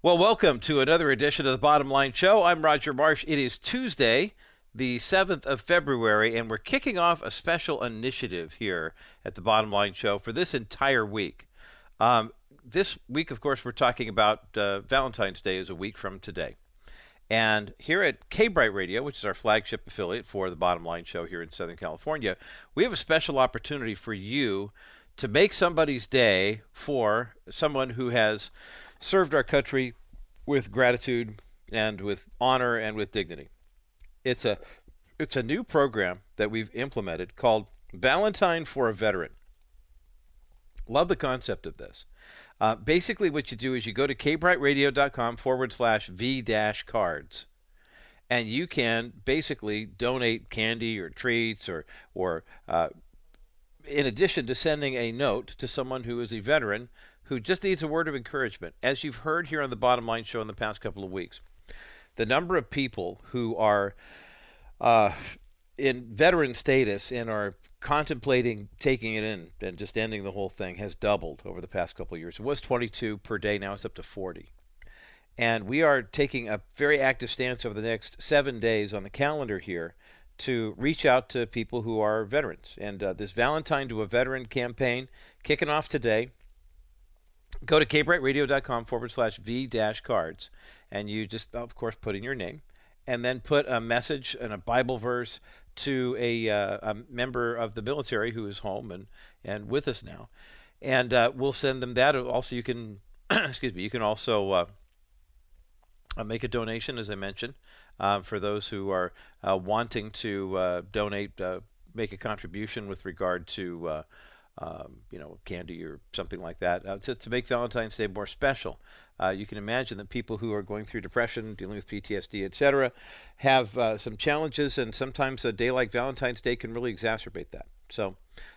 Well, welcome to another edition of the Bottom Line Show. I'm Roger Marsh. It is Tuesday, the 7th of February, and we're kicking off a special initiative here at the Bottom Line Show for this entire week. Um, this week, of course, we're talking about uh, Valentine's Day is a week from today. And here at K Bright Radio, which is our flagship affiliate for the Bottom Line Show here in Southern California, we have a special opportunity for you to make somebody's day for someone who has served our country with gratitude and with honor and with dignity. It's a it's a new program that we've implemented called Valentine for a Veteran. Love the concept of this. Uh, basically, what you do is you go to kbrightradio.com forward slash v dash cards, and you can basically donate candy or treats or or uh, in addition to sending a note to someone who is a veteran who just needs a word of encouragement. As you've heard here on the Bottom Line Show in the past couple of weeks, the number of people who are uh, in veteran status and are contemplating taking it in and just ending the whole thing has doubled over the past couple of years. It was 22 per day, now it's up to 40. And we are taking a very active stance over the next seven days on the calendar here to reach out to people who are veterans. And uh, this Valentine to a Veteran campaign kicking off today go to kbrightradio.com forward slash v dash cards and you just of course put in your name and then put a message and a bible verse to a, uh, a member of the military who is home and, and with us now. And uh, we'll send them that. Also you can excuse me you can also uh, uh make a donation as i mentioned uh, for those who are uh, wanting to donate make a contribution with regard to um, you know, candy or something like that uh, to, to make Valentine's Day more special. Uh, you can imagine that people who are going through depression, dealing with PTSD, etc., have uh, some challenges, and sometimes a day like Valentine's Day can really exacerbate that. So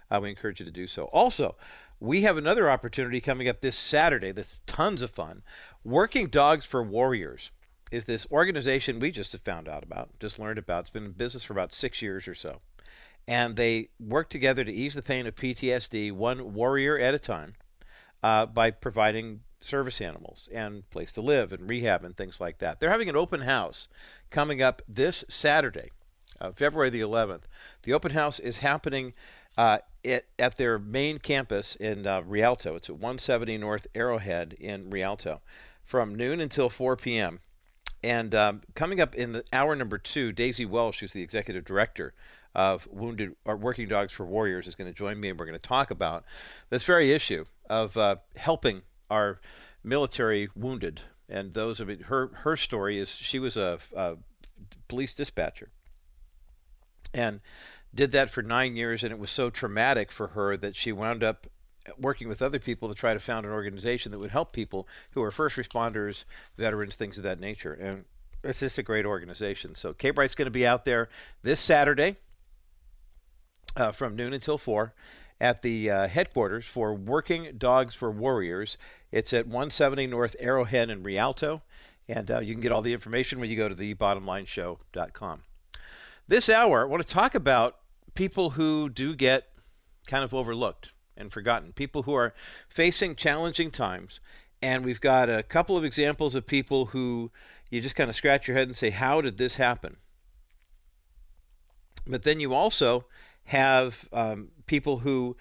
uh, we encourage you to do so. Also, we have another opportunity coming up this Saturday that's tons of fun. Working Dogs for Warriors is this organization we just have found out about, just learned about. It's been in business for about six years or so and they work together to ease the pain of PTSD, one warrior at a time, uh, by providing service animals and place to live and rehab and things like that. They're having an open house coming up this Saturday, uh, February the 11th. The open house is happening uh, at, at their main campus in uh, Rialto. It's at 170 North Arrowhead in Rialto from noon until 4 p.m. And um, coming up in the hour number two, Daisy Welsh, who's the executive director of Wounded or Working Dogs for Warriors is going to join me, and we're going to talk about this very issue of uh, helping our military wounded. And those of it, her her story is she was a, a police dispatcher, and did that for nine years, and it was so traumatic for her that she wound up working with other people to try to found an organization that would help people who are first responders, veterans, things of that nature. And it's just a great organization. So K Bright's going to be out there this Saturday uh, from noon until 4 at the uh, headquarters for Working Dogs for Warriors. It's at 170 North Arrowhead in Rialto, and uh, you can get all the information when you go to thebottomlineshow.com. This hour, I want to talk about people who do get kind of overlooked and forgotten, people who are facing challenging times. And we've got a couple of examples of people who you just kind of scratch your head and say, How did this happen? But then you also have um, people who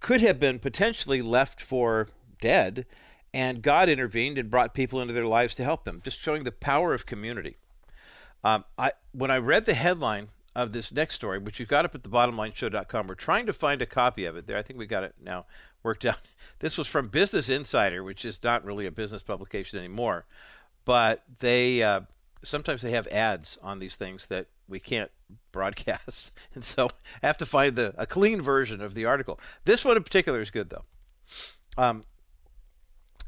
could have been potentially left for dead, and God intervened and brought people into their lives to help them, just showing the power of community. Um, I, when I read the headline of this next story, which you've got up at the bottomlineshow.com, we're trying to find a copy of it there. I think we got it now worked out. This was from Business Insider, which is not really a business publication anymore, but they uh, sometimes they have ads on these things that we can't broadcast, and so I have to find the a clean version of the article. This one in particular is good though. Um,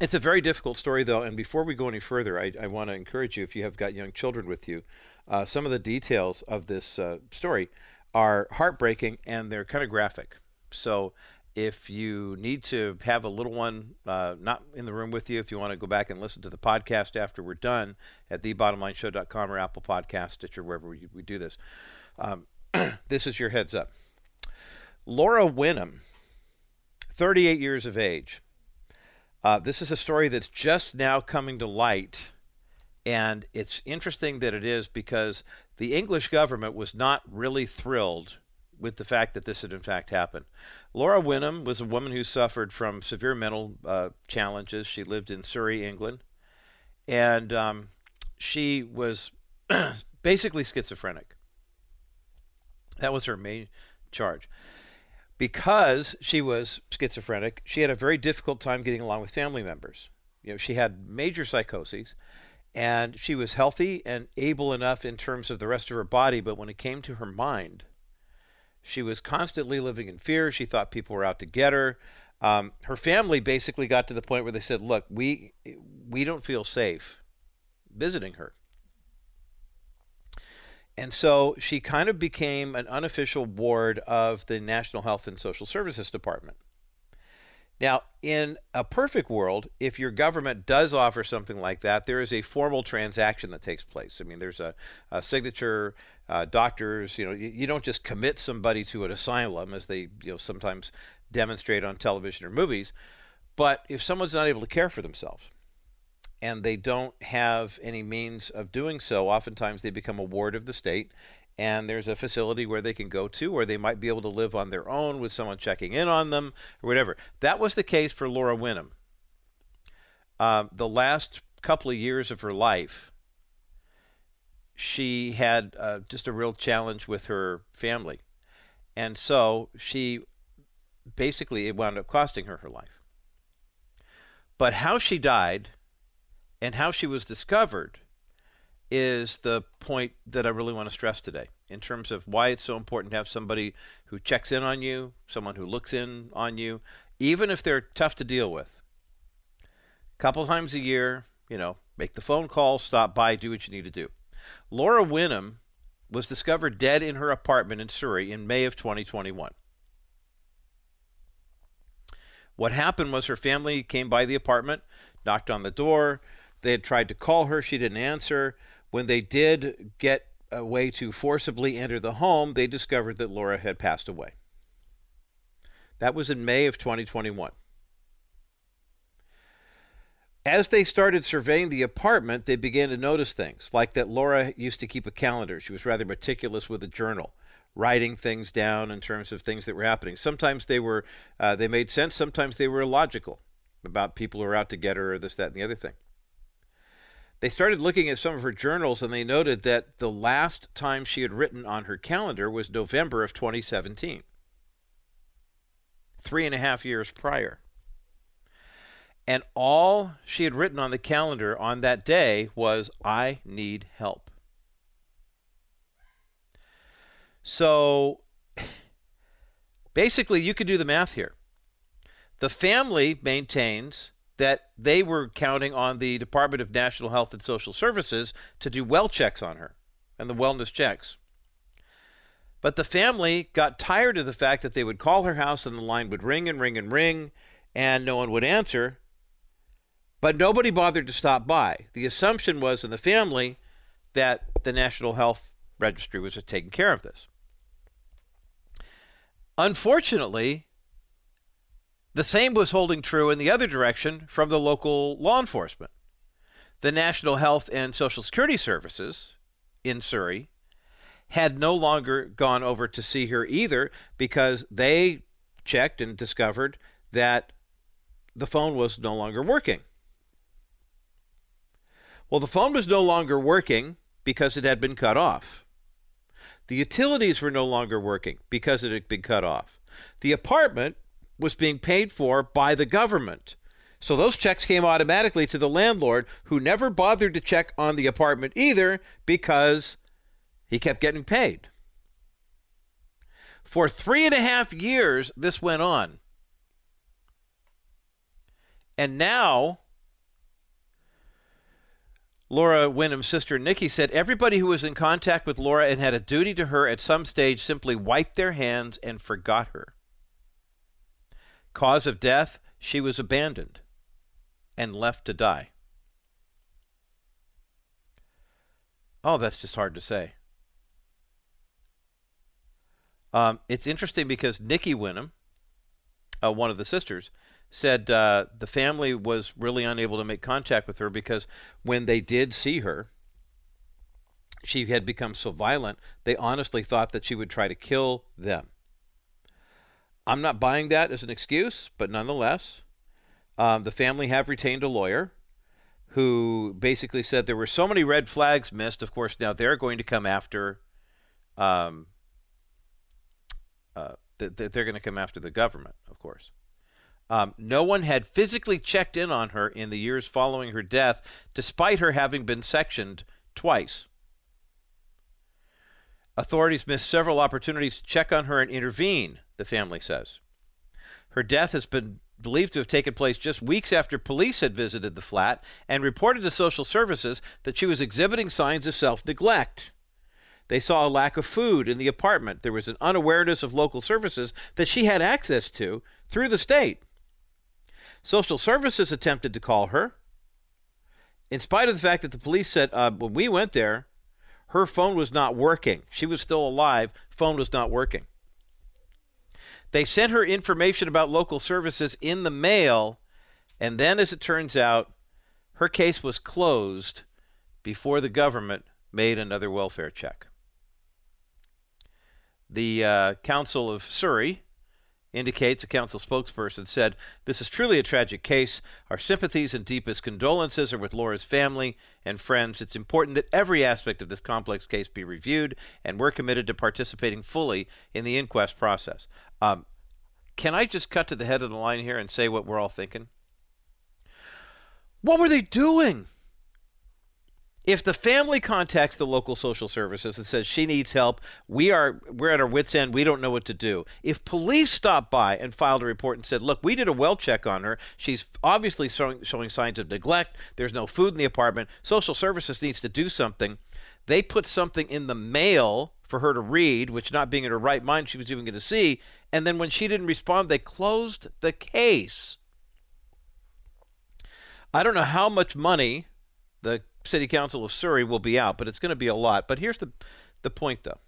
it's a very difficult story though, and before we go any further, I, I want to encourage you if you have got young children with you, uh, some of the details of this uh, story are heartbreaking and they're kind of graphic. So if you need to have a little one uh, not in the room with you, if you want to go back and listen to the podcast after we're done at thebottomlineshow.com or Apple Podcast, Stitcher, wherever we, we do this, um, this is your heads up. Laura Winham, 38 years of age, Uh, this is a story that's just now coming to light, and it's interesting that it is because the English government was not really thrilled with the fact that this had in fact happened. Laura Winham was a woman who suffered from severe mental uh, challenges. She lived in Surrey, England, and um, she was basically schizophrenic. That was her main charge. Because she was schizophrenic, she had a very difficult time getting along with family members. You know, she had major psychoses, and she was healthy and able enough in terms of the rest of her body, but when it came to her mind, she was constantly living in fear. She thought people were out to get her. Um, her family basically got to the point where they said, "Look, we we don't feel safe visiting her." And so she kind of became an unofficial ward of the National Health and Social Services Department. Now, in a perfect world, if your government does offer something like that, there is a formal transaction that takes place. I mean, there's a, a signature, uh, doctors, you know, you, you, don't just commit somebody to an asylum as they, you know, sometimes demonstrate on television or movies. But if someone's not able to care for themselves and they don't have any means of doing so, oftentimes they become a ward of the state and there's a facility where they can go to, or they might be able to live on their own with someone checking in on them, or whatever. That was the case for Laura Winham. Uh, the last couple of years of her life, she had uh, just a real challenge with her family. And so she basically, it wound up costing her her life. But how she died and how she was discovered is the point that I really want to stress today in terms of why it's so important to have somebody who checks in on you, someone who looks in on you, even if they're tough to deal with. A couple times a year, you know, make the phone call, stop by, do what you need to do. Laura Winham was discovered dead in her apartment in Surrey in May of 2021. What happened was her family came by the apartment, knocked on the door. They had tried to call her, she didn't answer. When they did get a way to forcibly enter the home, they discovered that Laura had passed away. That was in May of 2021. As they started surveying the apartment, they began to notice things, like that Laura used to keep a calendar. She was rather meticulous with a journal, writing things down in terms of things that were happening. Sometimes they were uh, they made sense. Sometimes they were illogical about people who were out to get her or this, that, and the other thing. They started looking at some of her journals and they noted that the last time she had written on her calendar was November of 2017, three and a half years prior. And all she had written on the calendar on that day was, I need help. So basically, you could do the math here. The family maintains that they were counting on the Department of National Health and Social Services to do well checks on her and the wellness checks. But the family got tired of the fact that they would call her house and the line would ring and ring and ring and no one would answer. But nobody bothered to stop by. The assumption was in the family that the National Health Registry was taking care of this. Unfortunately, the same was holding true in the other direction from the local law enforcement. The National Health and Social Security Services in Surrey had no longer gone over to see her either because they checked and discovered that the phone was no longer working. Well, the phone was no longer working because it had been cut off. The utilities were no longer working because it had been cut off. The apartment was being paid for by the government. So those checks came automatically to the landlord, who never bothered to check on the apartment either because he kept getting paid. For three and a half years, this went on. And now, Laura Winham's sister Nikki said everybody who was in contact with Laura and had a duty to her at some stage simply wiped their hands and forgot her. Cause of death, she was abandoned and left to die. Oh, that's just hard to say. Um, it's interesting because Nikki Winham, uh, one of the sisters, said uh, the family was really unable to make contact with her because when they did see her, she had become so violent, they honestly thought that she would try to kill them. I'm not buying that as an excuse, but nonetheless, um, the family have retained a lawyer who basically said there were so many red flags missed. Of course, now they're going to come after. Um, uh, they're going to come after the government, of course. Um, no one had physically checked in on her in the years following her death, despite her having been sectioned twice. Authorities missed several opportunities to check on her and intervene, the family says. Her death has been believed to have taken place just weeks after police had visited the flat and reported to social services that she was exhibiting signs of self neglect. They saw a lack of food in the apartment. There was an unawareness of local services that she had access to through the state. Social services attempted to call her. In spite of the fact that the police said, uh, when we went there, her phone was not working. She was still alive, phone was not working. They sent her information about local services in the mail, and then, as it turns out, her case was closed before the government made another welfare check. The uh, Council of Surrey indicates a council spokesperson said, This is truly a tragic case. Our sympathies and deepest condolences are with Laura's family and friends. It's important that every aspect of this complex case be reviewed, and we're committed to participating fully in the inquest process. Um, can I just cut to the head of the line here and say what we're all thinking? What were they doing? If the family contacts the local social services and says she needs help. We are we're at our wits end. We don't know what to do. If police stopped by and filed a report and said look we did a well check on her. She's obviously showing, showing signs of neglect. There's no food in the apartment. Social services needs to do something they put something in the mail for her to read which not being in her right mind she was even going to see. And then when she didn't respond they closed the case. I don't know how much money the City Council of Surrey will be out, but it's going to be a lot. But here's the, the point, though.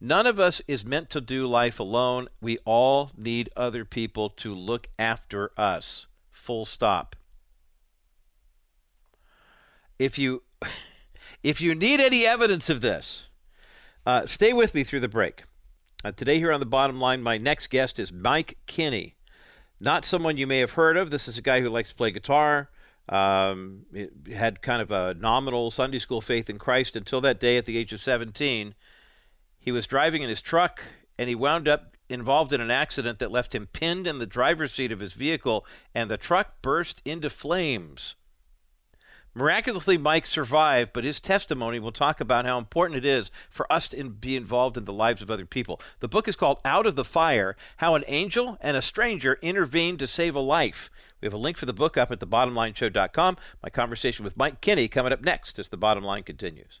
None of us is meant to do life alone. We all need other people to look after us. Full stop. If you if you need any evidence of this, uh, stay with me through the break. Uh, today, here on the bottom line, my next guest is Mike Kinney. Not someone you may have heard of. This is a guy who likes to play guitar, um, had kind of a nominal Sunday school faith in Christ until that day at the age of 17. He was driving in his truck and he wound up involved in an accident that left him pinned in the driver's seat of his vehicle and the truck burst into flames. Miraculously, Mike survived, but his testimony will talk about how important it is for us to be involved in the lives of other people. The book is called Out of the Fire How an Angel and a Stranger Intervened to Save a Life. We have a link for the book up at thebottomlineshow.com. My conversation with Mike Kinney coming up next as the bottom line continues.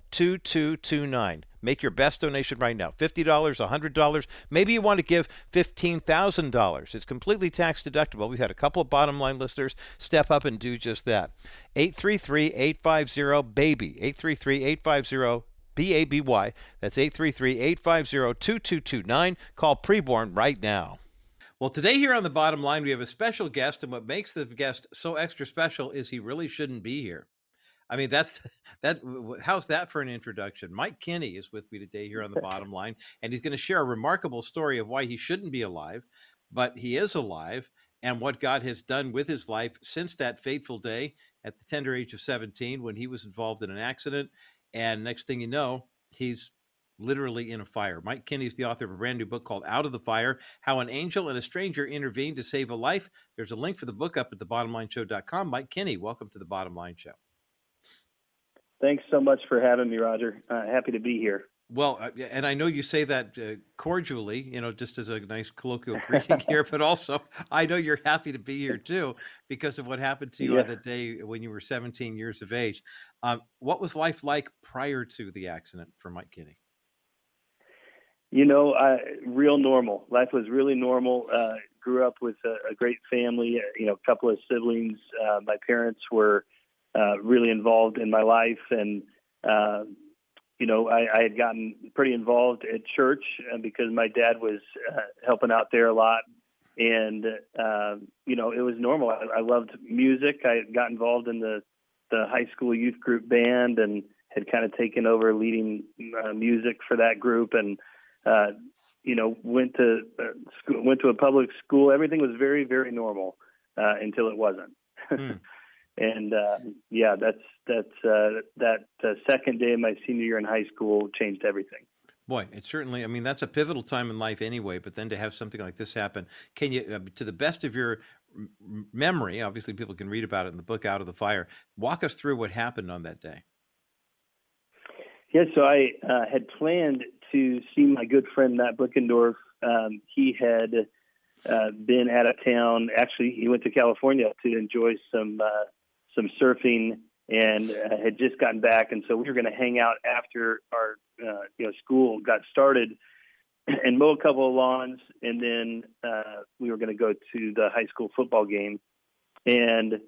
833-850-2229. Make your best donation right now $50, $100. Maybe you want to give $15,000. It's completely tax deductible. We've had a couple of bottom line listeners step up and do just that. 833 850 BABY. 833 850 B A B Y. That's 833 850 2229. Call Preborn right now. Well, today here on the bottom line, we have a special guest, and what makes the guest so extra special is he really shouldn't be here. I mean, that's that. How's that for an introduction? Mike Kinney is with me today here on the bottom line, and he's going to share a remarkable story of why he shouldn't be alive, but he is alive, and what God has done with his life since that fateful day at the tender age of 17 when he was involved in an accident. And next thing you know, he's literally in a fire. Mike Kinney is the author of a brand new book called Out of the Fire How an Angel and a Stranger Intervened to Save a Life. There's a link for the book up at thebottomlineshow.com. Mike Kinney, welcome to the Bottom Line Show. Thanks so much for having me, Roger. Uh, happy to be here. Well, uh, and I know you say that uh, cordially, you know, just as a nice colloquial greeting here, but also I know you're happy to be here too because of what happened to you yeah. on the day when you were 17 years of age. Um, what was life like prior to the accident for Mike Kinney? You know, uh, real normal. Life was really normal. Uh, grew up with a, a, great family, uh, you know, a couple of siblings. Uh, my parents were uh, really involved in my life, and uh, you know, I, I, had gotten pretty involved at church because my dad was helping out there a lot, and you know, it was normal. I, I loved music. I got involved in the the high school youth group band and had kind of taken over leading music for that group and uh, you know, went to uh, school, went to a public school. Everything was very, very normal uh, until it wasn't. Mm. and uh, yeah, that's that's uh, that uh, second day of my senior year in high school changed everything. Boy, it certainly. I mean, that's a pivotal time in life anyway. But then to have something like this happen, can you, uh, to the best of your memory, obviously people can read about it in the book Out of the Fire. Walk us through what happened on that day. Yeah, so I uh, had planned to see my good friend Matt Blickendorf. Um, he had uh, been out of town. Actually, he went to California to enjoy some uh, some surfing and uh, had just gotten back. And so we were going to hang out after our uh, you know school got started and mow a couple of lawns, and then uh, we were going to go to the high school football game. And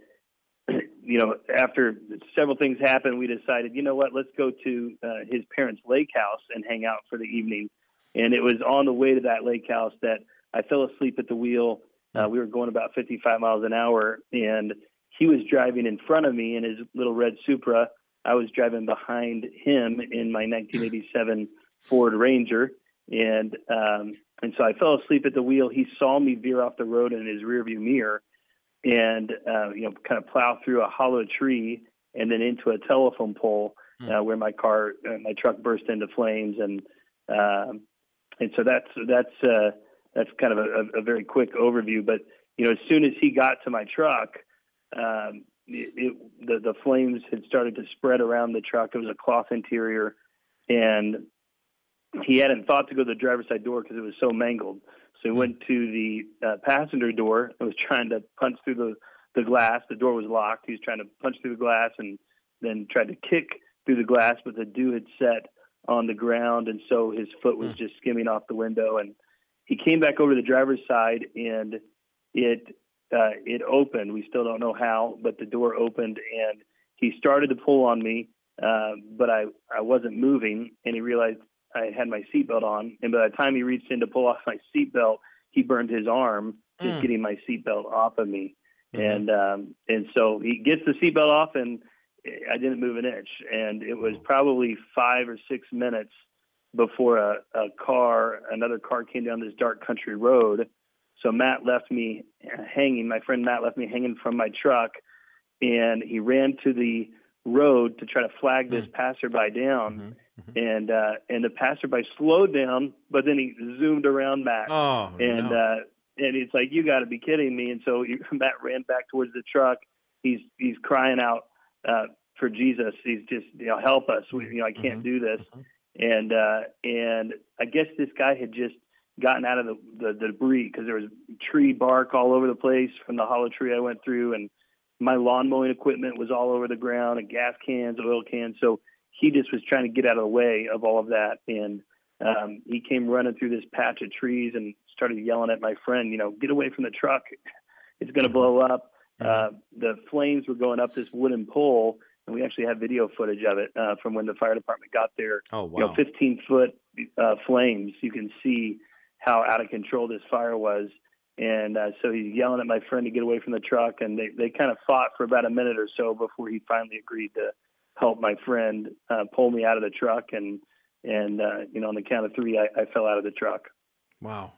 you know, after several things happened, we decided, you know what, let's go to uh, his parents' lake house and hang out for the evening. And it was on the way to that lake house that I fell asleep at the wheel. Uh, we were going about 55 miles an hour, and he was driving in front of me in his little red Supra. I was driving behind him in my 1987 Ford Ranger, and um, and so I fell asleep at the wheel. He saw me veer off the road in his rearview mirror, and uh, you know kind of plow through a hollow tree and then into a telephone pole mm. uh, where my car uh, my truck burst into flames and um, and so that's that's uh, that's kind of a, a, very quick overview. But you know, as soon as he got to my truck, um, it, it, the the flames had started to spread around the truck. It was a cloth interior, and he hadn't thought to go to the driver's side door because it was so mangled. So he hmm. went to the uh, passenger door and was trying to punch through the, the glass. The door was locked. He was trying to punch through the glass and then tried to kick through the glass, but the dew had set on the ground, and so his foot was hmm. just skimming off the window. And he came back over to the driver's side, and it uh, it opened. We still don't know how, but the door opened, and he started to pull on me, uh, but I I wasn't moving, and he realized I had my seatbelt on, and by the time he reached in to pull off my seatbelt, he burned his arm just mm. getting my seatbelt off of me, mm-hmm. and um, and so he gets the seatbelt off, and I didn't move an inch, and it was probably five or six minutes before a, a car, another car came down this dark country road. So Matt left me hanging. My friend Matt left me hanging from my truck, and he ran to the road to try to flag this mm. passerby down. Mm-hmm. Mm-hmm. And uh, and the passerby slowed down, but then he zoomed around Matt. Oh, and no. uh, and it's like you got to be kidding me. And so he, Matt ran back towards the truck. He's he's crying out uh, for Jesus. He's just you know help us. We, you know I can't mm-hmm. do this. Mm-hmm. And uh, and I guess this guy had just gotten out of the, the, the debris because there was tree bark all over the place from the hollow tree I went through, and my lawn mowing equipment was all over the ground, and gas cans, oil cans. So he just was trying to get out of the way of all of that. And um, he came running through this patch of trees and started yelling at my friend, you know, get away from the truck. It's going to mm-hmm. blow up. Mm-hmm. Uh, the flames were going up this wooden pole, and we actually have video footage of it uh, from when the fire department got there. Oh, wow. You know, 15 foot uh, flames. You can see how out of control this fire was. And uh, so he's yelling at my friend to get away from the truck, and they, they kind of fought for about a minute or so before he finally agreed to help my friend uh, pull me out of the truck, and and uh, you know on the count of three, I, I fell out of the truck. Wow.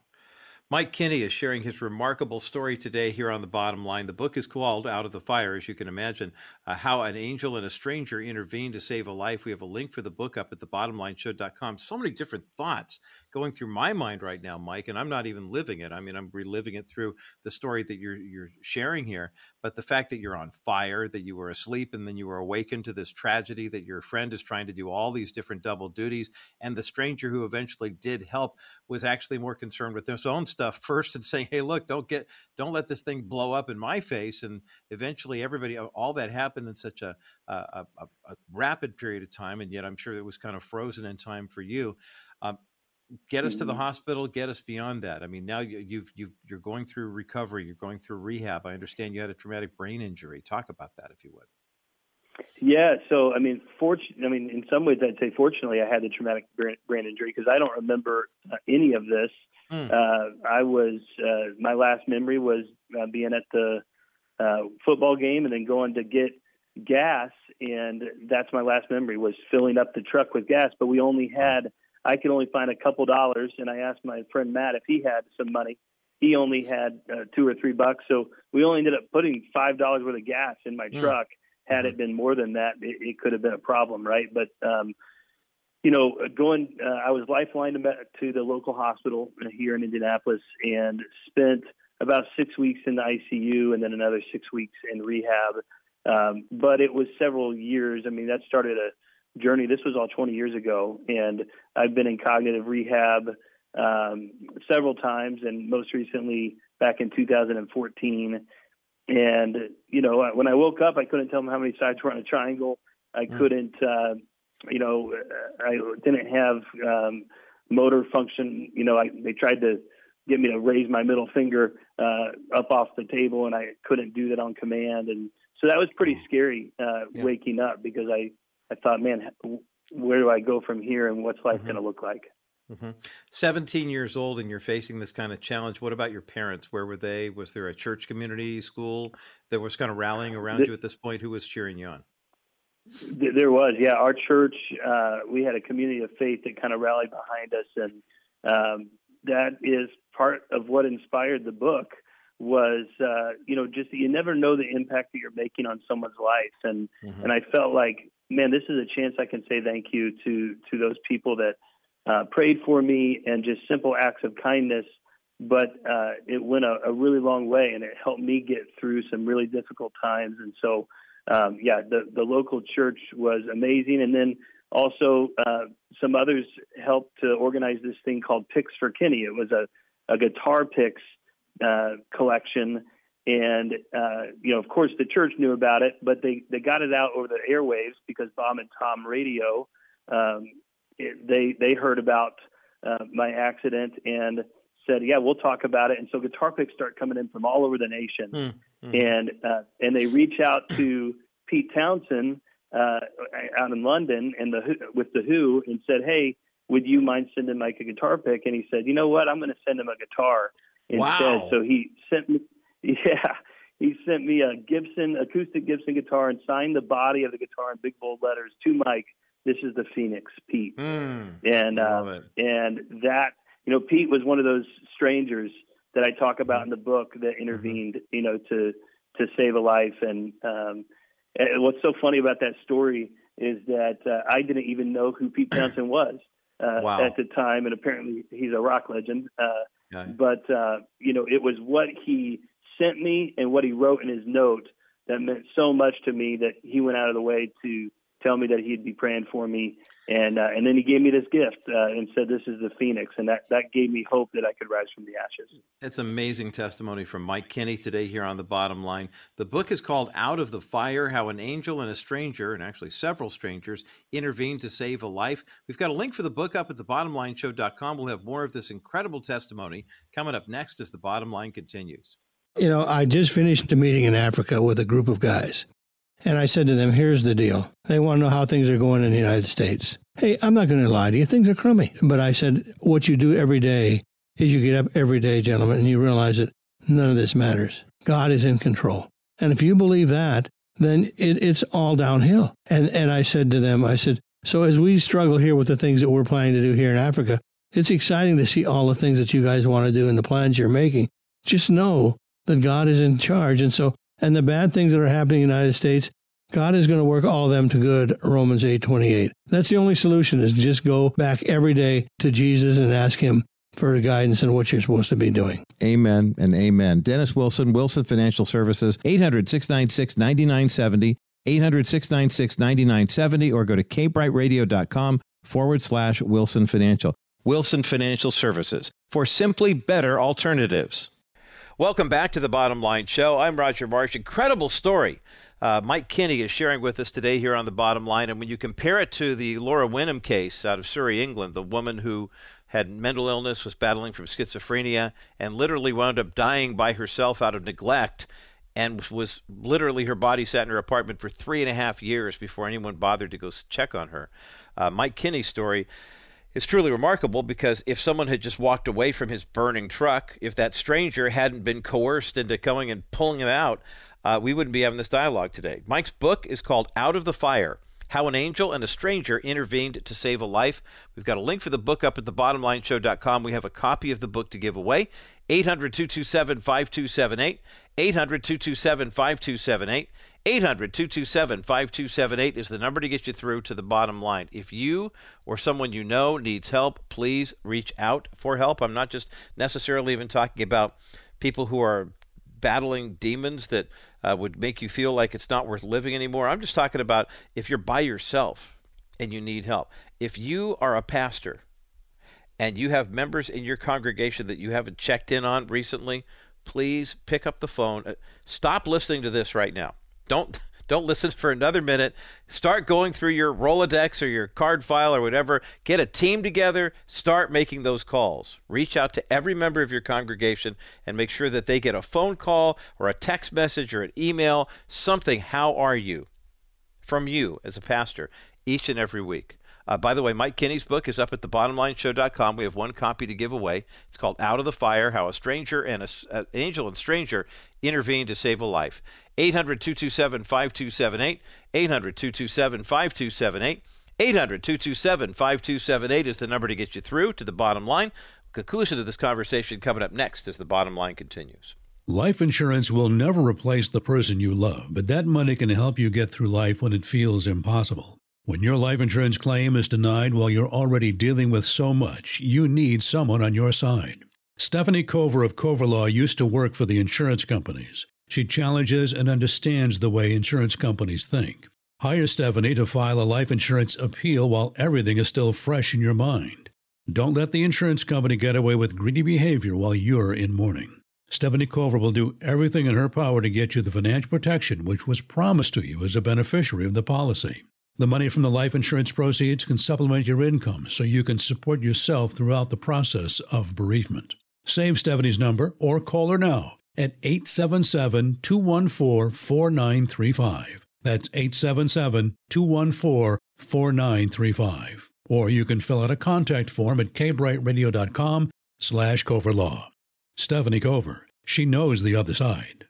Mike Kinney is sharing his remarkable story today here on the bottom line. The book is called Out of the Fire, as you can imagine, uh, How an Angel and a Stranger Intervened to Save a Life. We have a link for the book up at the thebottomlineshow.com. So many different thoughts going through my mind right now, Mike, and I'm not even living it. I mean, I'm reliving it through the story that you're you're sharing here. But the fact that you're on fire, that you were asleep, and then you were awakened to this tragedy, that your friend is trying to do all these different double duties, and the stranger who eventually did help was actually more concerned with his own stuff first and saying, "Hey, look, don't get, don't let this thing blow up in my face." And eventually, everybody, all that happened in such a a, a, a rapid period of time, and yet I'm sure it was kind of frozen in time for you. Um, get us to the mm-hmm. hospital get us beyond that i mean now you, you've you've you're going through recovery you're going through rehab i understand you had a traumatic brain injury talk about that if you would yeah so i mean fortunately i mean in some ways i'd say fortunately i had the traumatic brain, brain injury because i don't remember uh, any of this mm. uh, i was uh, my last memory was uh, being at the uh, football game and then going to get gas and that's my last memory was filling up the truck with gas but we only had I could only find a couple dollars, and I asked my friend Matt if he had some money. He only had uh, two or three bucks, so we only ended up putting five dollars worth of gas in my mm. truck. Had mm-hmm. it been more than that, it, it could have been a problem, right? But um, you know, going, uh, I was lifeline to, to the local hospital here in Indianapolis, and spent about six weeks in the ICU, and then another six weeks in rehab. Um, but it was several years. I mean, that started a journey. This was all 20 years ago, and I've been in cognitive rehab um, several times, and most recently back in 2014. And you know, when I woke up, I couldn't tell them how many sides were on a triangle. I mm. couldn't, uh, you know, I didn't have um, motor function. You know, I, they tried to get me to raise my middle finger uh, up off the table, and I couldn't do that on command. And so that was pretty mm. scary uh, yeah. waking up because I I thought, man, where do I go from here, and what's life mm-hmm. going to look like? Mm-hmm. 17 years old, and you're facing this kind of challenge. What about your parents? Where were they? Was there a church community, school that was kind of rallying around the, you at this point? Who was cheering you on? There was, yeah. Our church, uh, we had a community of faith that kind of rallied behind us, and um, that is part of what inspired the book. Was uh, you know just you never know the impact that you're making on someone's life, and mm-hmm. and I felt like man, this is a chance I can say thank you to to those people that uh, prayed for me and just simple acts of kindness. But uh, it went a, a, really long way, and it helped me get through some really difficult times. And so, um, yeah, the the local church was amazing, and then also uh, some others helped to organize this thing called Picks for Kinney. It was a a guitar picks uh, collection and uh, you know, of course, the church knew about it, but they they got it out over the airwaves because Bob and Tom Radio. Um, it, they they heard about uh, my accident and said, "Yeah, we'll talk about it." And so guitar picks start coming in from all over the nation, mm-hmm. and uh, and they reach out to Pete Townshend uh, out in London and the with the Who and said, "Hey, would you mind sending Mike a guitar pick?" And he said, "You know what? I'm going to send him a guitar." Instead. Wow. So he sent me Yeah, he sent me a Gibson acoustic Gibson guitar and signed the body of the guitar in big bold letters to Mike. This is the Phoenix, Pete, mm, and uh, and that you know Pete was one of those strangers that I talk about in the book that mm-hmm. intervened, mm-hmm. you know, to to save a life. And, um, and what's so funny about that story is that uh, I didn't even know who Pete Townshend was uh, wow. at the time, and apparently he's a rock legend. Uh, But uh, you know, it was what he sent me and what he wrote in his note that meant so much to me that he went out of the way to tell me that he'd be praying for me, and uh, and then he gave me this gift uh, and said, "This is the phoenix," and that that gave me hope that I could rise from the ashes. It's amazing testimony from Mike Kinney today here on the bottom line. The book is called "Out of the Fire: How an Angel and a Stranger, and actually several strangers, intervened to save a life." We've got a link for the book up at the thebottomlineshow.com. We'll have more of this incredible testimony coming up next as the bottom line continues. You know, I just finished a meeting in Africa with a group of guys. And I said to them, here's the deal. They want to know how things are going in the United States. Hey, I'm not going to lie to you. Things are crummy. But I said, what you do every day is you get up every day, gentlemen, and you realize that none of this matters. God is in control. And if you believe that, then it, it's all downhill. And, and I said to them, I said, so as we struggle here with the things that we're planning to do here in Africa, It's exciting to see all the things that you guys want to do and the plans you're making. Just know that God is in charge. And so, and the bad things that are happening in the United States, God is going to work all of them to good, Romans 8 28. That's the only solution is just go back every day to Jesus and ask him for guidance in what you're supposed to be doing. Amen and amen. Dennis Wilson, Wilson Financial Services, 800 696 9970, 800 696 9970, or go to kbrightradio.com forward slash Wilson Financial. Wilson Financial Services for simply better alternatives. Welcome back to the Bottom Line Show. I'm Roger Marsh. Incredible story. Uh, Mike Kinney is sharing with us today here on the Bottom Line. And when you compare it to the Laura Winham case out of Surrey, England, the woman who had mental illness, was battling from schizophrenia, and literally wound up dying by herself out of neglect, and was literally her body sat in her apartment for three and a half years before anyone bothered to go check on her. Uh, Mike Kinney's story is truly remarkable because if someone had just walked away from his burning truck, if that stranger hadn't been coerced into going and pulling him out, uh, we wouldn't be having this dialogue today. Mike's book is called Out of the Fire how an angel and a stranger intervened to save a life. We've got a link for the book up at thebottomlineshow.com. We have a copy of the book to give away. 800 227 5278. 800 227 5278. 800 227 5278 is the number to get you through to the bottom line. If you or someone you know needs help, please reach out for help. I'm not just necessarily even talking about people who are battling demons that uh, would make you feel like it's not worth living anymore. I'm just talking about if you're by yourself and you need help. If you are a pastor and you have members in your congregation that you haven't checked in on recently, please pick up the phone. Uh, stop listening to this right now. Don't don't listen for another minute. Start going through your Rolodex or your card file or whatever. Get a team together. Start making those calls. Reach out to every member of your congregation and make sure that they get a phone call or a text message or an email, something. How are you? From you as a pastor each and every week. Uh, by the way, Mike Kinney's book is up at thebottomlineshow.com. We have one copy to give away. It's called Out of the Fire How a Stranger and a, an Angel and Stranger Intervened to Save a Life. 800 227 5278. 800 227 5278. 800 227 5278 is the number to get you through to the bottom line. Conclusion of this conversation coming up next as the bottom line continues. Life insurance will never replace the person you love, but that money can help you get through life when it feels impossible. When your life insurance claim is denied while you're already dealing with so much, you need someone on your side. Stephanie Cover of Cover Law used to work for the insurance companies. She challenges and understands the way insurance companies think. Hire Stephanie to file a life insurance appeal while everything is still fresh in your mind. Don't let the insurance company get away with greedy behavior while you're in mourning. Stephanie Cover will do everything in her power to get you the financial protection which was promised to you as a beneficiary of the policy. The money from the life insurance proceeds can supplement your income so you can support yourself throughout the process of bereavement. Save Stephanie's number or call her now at 877 214 4935. That's 877 214 4935. Or you can fill out a contact form at kbrightradio.com slash coverlaw. Stephanie Cover. She knows the other side.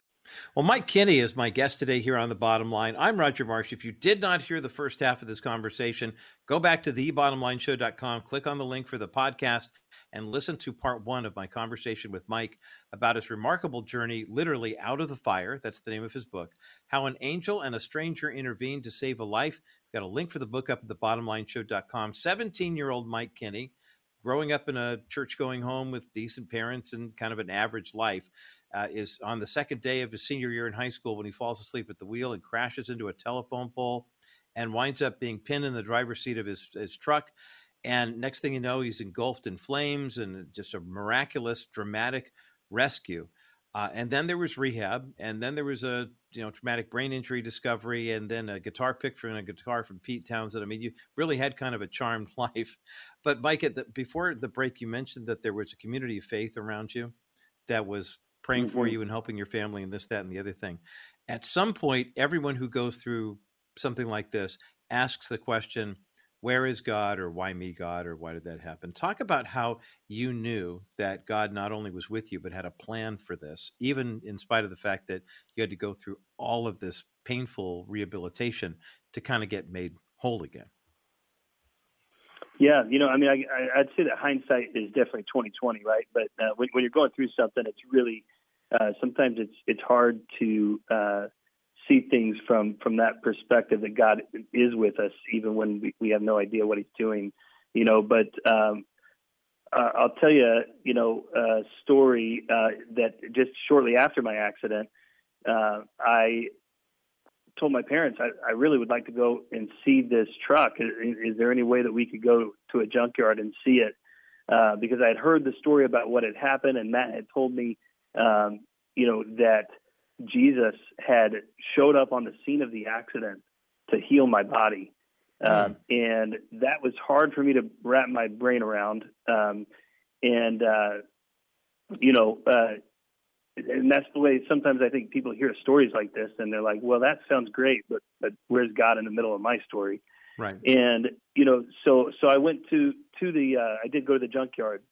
Well, Mike Kinney is my guest today here on The Bottom Line. I'm Roger Marsh. If you did not hear the first half of this conversation, go back to thebottomlineshow.com, click on the link for the podcast, and listen to part one of my conversation with Mike about his remarkable journey, literally out of the fire. That's the name of his book. How an angel and a stranger intervened to save a life. We've got a link for the book up at thebottomlineshow.com. 17 year old Mike Kinney, growing up in a church going home with decent parents and kind of an average life. Uh, is on the second day of his senior year in high school when he falls asleep at the wheel and crashes into a telephone pole and winds up being pinned in the driver's seat of his, his truck and next thing you know, he's engulfed in flames and just a miraculous, dramatic rescue. Uh, and then there was rehab, and then there was a you know traumatic brain injury discovery, and then a guitar pick from a guitar from Pete Townshend. I mean, you really had kind of a charmed life. But Mike, at the, before the break, you mentioned that there was a community of faith around you that was praying mm-hmm. for you and helping your family, and this, that, and the other thing. At some point, everyone who goes through something like this asks the question, where is God or why me, God, or why did that happen? Talk about how you knew that God not only was with you, but had a plan for this, even in spite of the fact that you had to go through all of this painful rehabilitation to kind of get made whole again. Yeah, you know, I mean, I, would say that hindsight is definitely twenty twenty, right? But uh, when, when, you're going through something, it's really uh, sometimes it's it's hard to uh, see things from from that perspective that God is with us, even when we, we have no idea what He's doing, you know. But um, I'll tell you, you know, a story uh, that just shortly after my accident, uh, I told my parents I, I really would like to go and see this truck. Is, is, there any way that we could go to a junkyard and see it? Uh, because I had heard the story about what had happened, and Matt had told me, um, you know, that Jesus had showed up on the scene of the accident to heal my body. Mm. and that was hard for me to wrap my brain around. Um, and, uh, you know, uh, and that's the way sometimes I think people hear stories like this and they're like, well, that sounds great, but, but where's God in the middle of my story? Right. And, you know, so, so I went to, to the, uh, I did go to the junkyard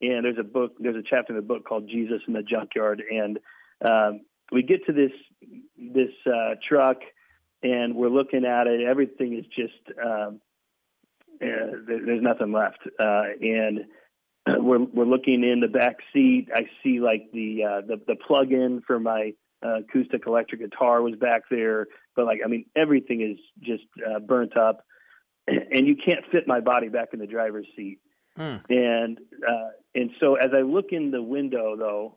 and there's a book, there's a chapter in the book called Jesus in the junkyard. And, um, we get to this, this, uh, truck and we're looking at it. Everything is just, um, uh, there's nothing left. Uh, and, we're we're looking in the back seat. I see like the uh, the the plug-in for my uh, acoustic electric guitar was back there, but like I mean everything is just uh, burnt up, and you can't fit my body back in the driver's seat. Mm. And uh, and so as I look in the window, though,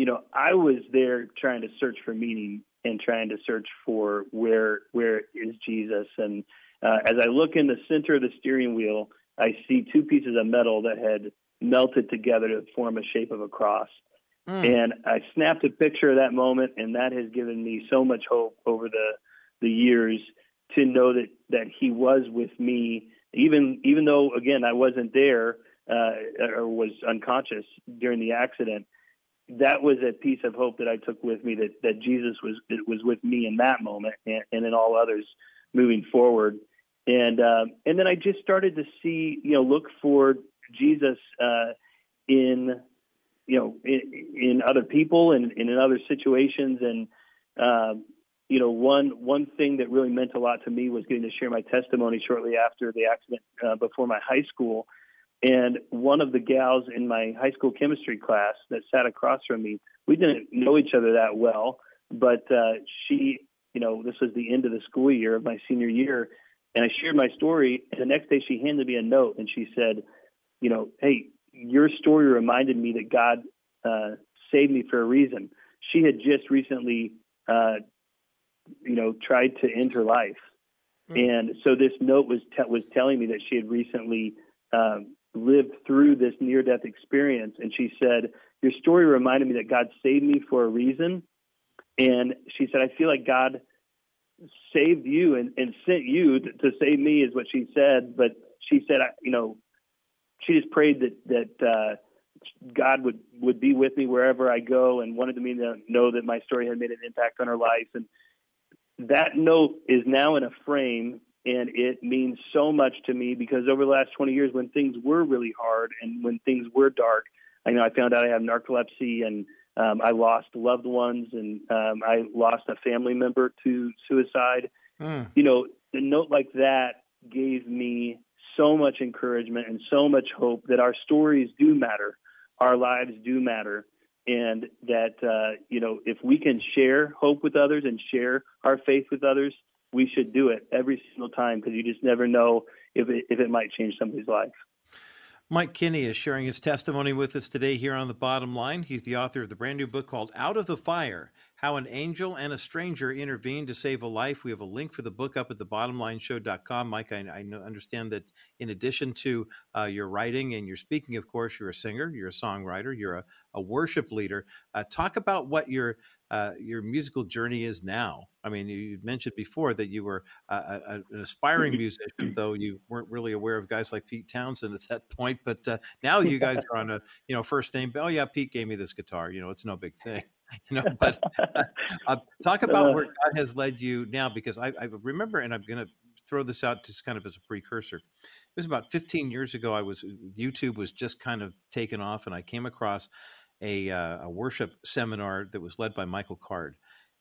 you know I was there trying to search for meaning and trying to search for where where is Jesus. And uh, as I look in the center of the steering wheel I see two pieces of metal that had melted together to form a shape of a cross. Mm. And I snapped a picture of that moment, and that has given me so much hope over the the years to know that that He was with me, even even though again I wasn't there uh, or was unconscious during the accident. That was a piece of hope that I took with me that that Jesus was was with me in that moment and, and in all others moving forward and uh, and then I just started to see, you know, look for Jesus uh, in, you know, in, in other people and, and, in other situations. And uh, you know, one one thing that really meant a lot to me was getting to share my testimony shortly after the accident uh, before my high school. And one of the gals in my high school chemistry class that sat across from me, we didn't know each other that well, but uh, she, you know, this was the end of the school year of my senior year and I shared my story. And the next day, she handed me a note and she said, You know, hey, your story reminded me that God uh, saved me for a reason. She had just recently, uh, you know, tried to end her life. Mm. And so this note was te- was telling me that she had recently um, lived through this near death experience, and she said, "Your story reminded me that God saved me for a reason." And she said, "I feel like God saved you and, and sent you to, to, save me is what she said. But she said, I, you know, she just prayed that, that, uh, God would, would be with me wherever I go and wanted me to know that my story had made an impact on her life. And that note is now in a frame and it means so much to me because over the last 20 years when things were really hard and when things were dark, I know I found out I have narcolepsy and um, I lost loved ones and um, I lost a family member to suicide. Mm. You know, a note like that gave me so much encouragement and so much hope that our stories do matter, our lives do matter, and that uh, you know if we can share hope with others and share our faith with others, we should do it every single time because you just never know if it, if it might change somebody's life. Mike Kinney is sharing his testimony with us today here on the bottom line. He's the author of the brand new book called Out of the Fire How an Angel and a Stranger Intervened to Save a Life. We have a link for the book up at thebottomlineshow.com. Mike, I, I understand that in addition to uh, your writing and your speaking, of course, you're a singer, you're a songwriter, you're a, a worship leader. Uh, talk about what your uh, your musical journey is now. I mean, you mentioned before that you were a, a, an aspiring musician, though you weren't really aware of guys like Pete Townshend at that point. But uh, now you guys are on a you know first name. Oh yeah, Pete gave me this guitar. You know, it's no big thing. You know, but uh, uh, talk about where God has led you now, because I, I remember, and I'm going to throw this out just kind of as a precursor. It was about 15 years ago. I was YouTube was just kind of taken off, and I came across a, uh, a worship seminar that was led by Michael Card.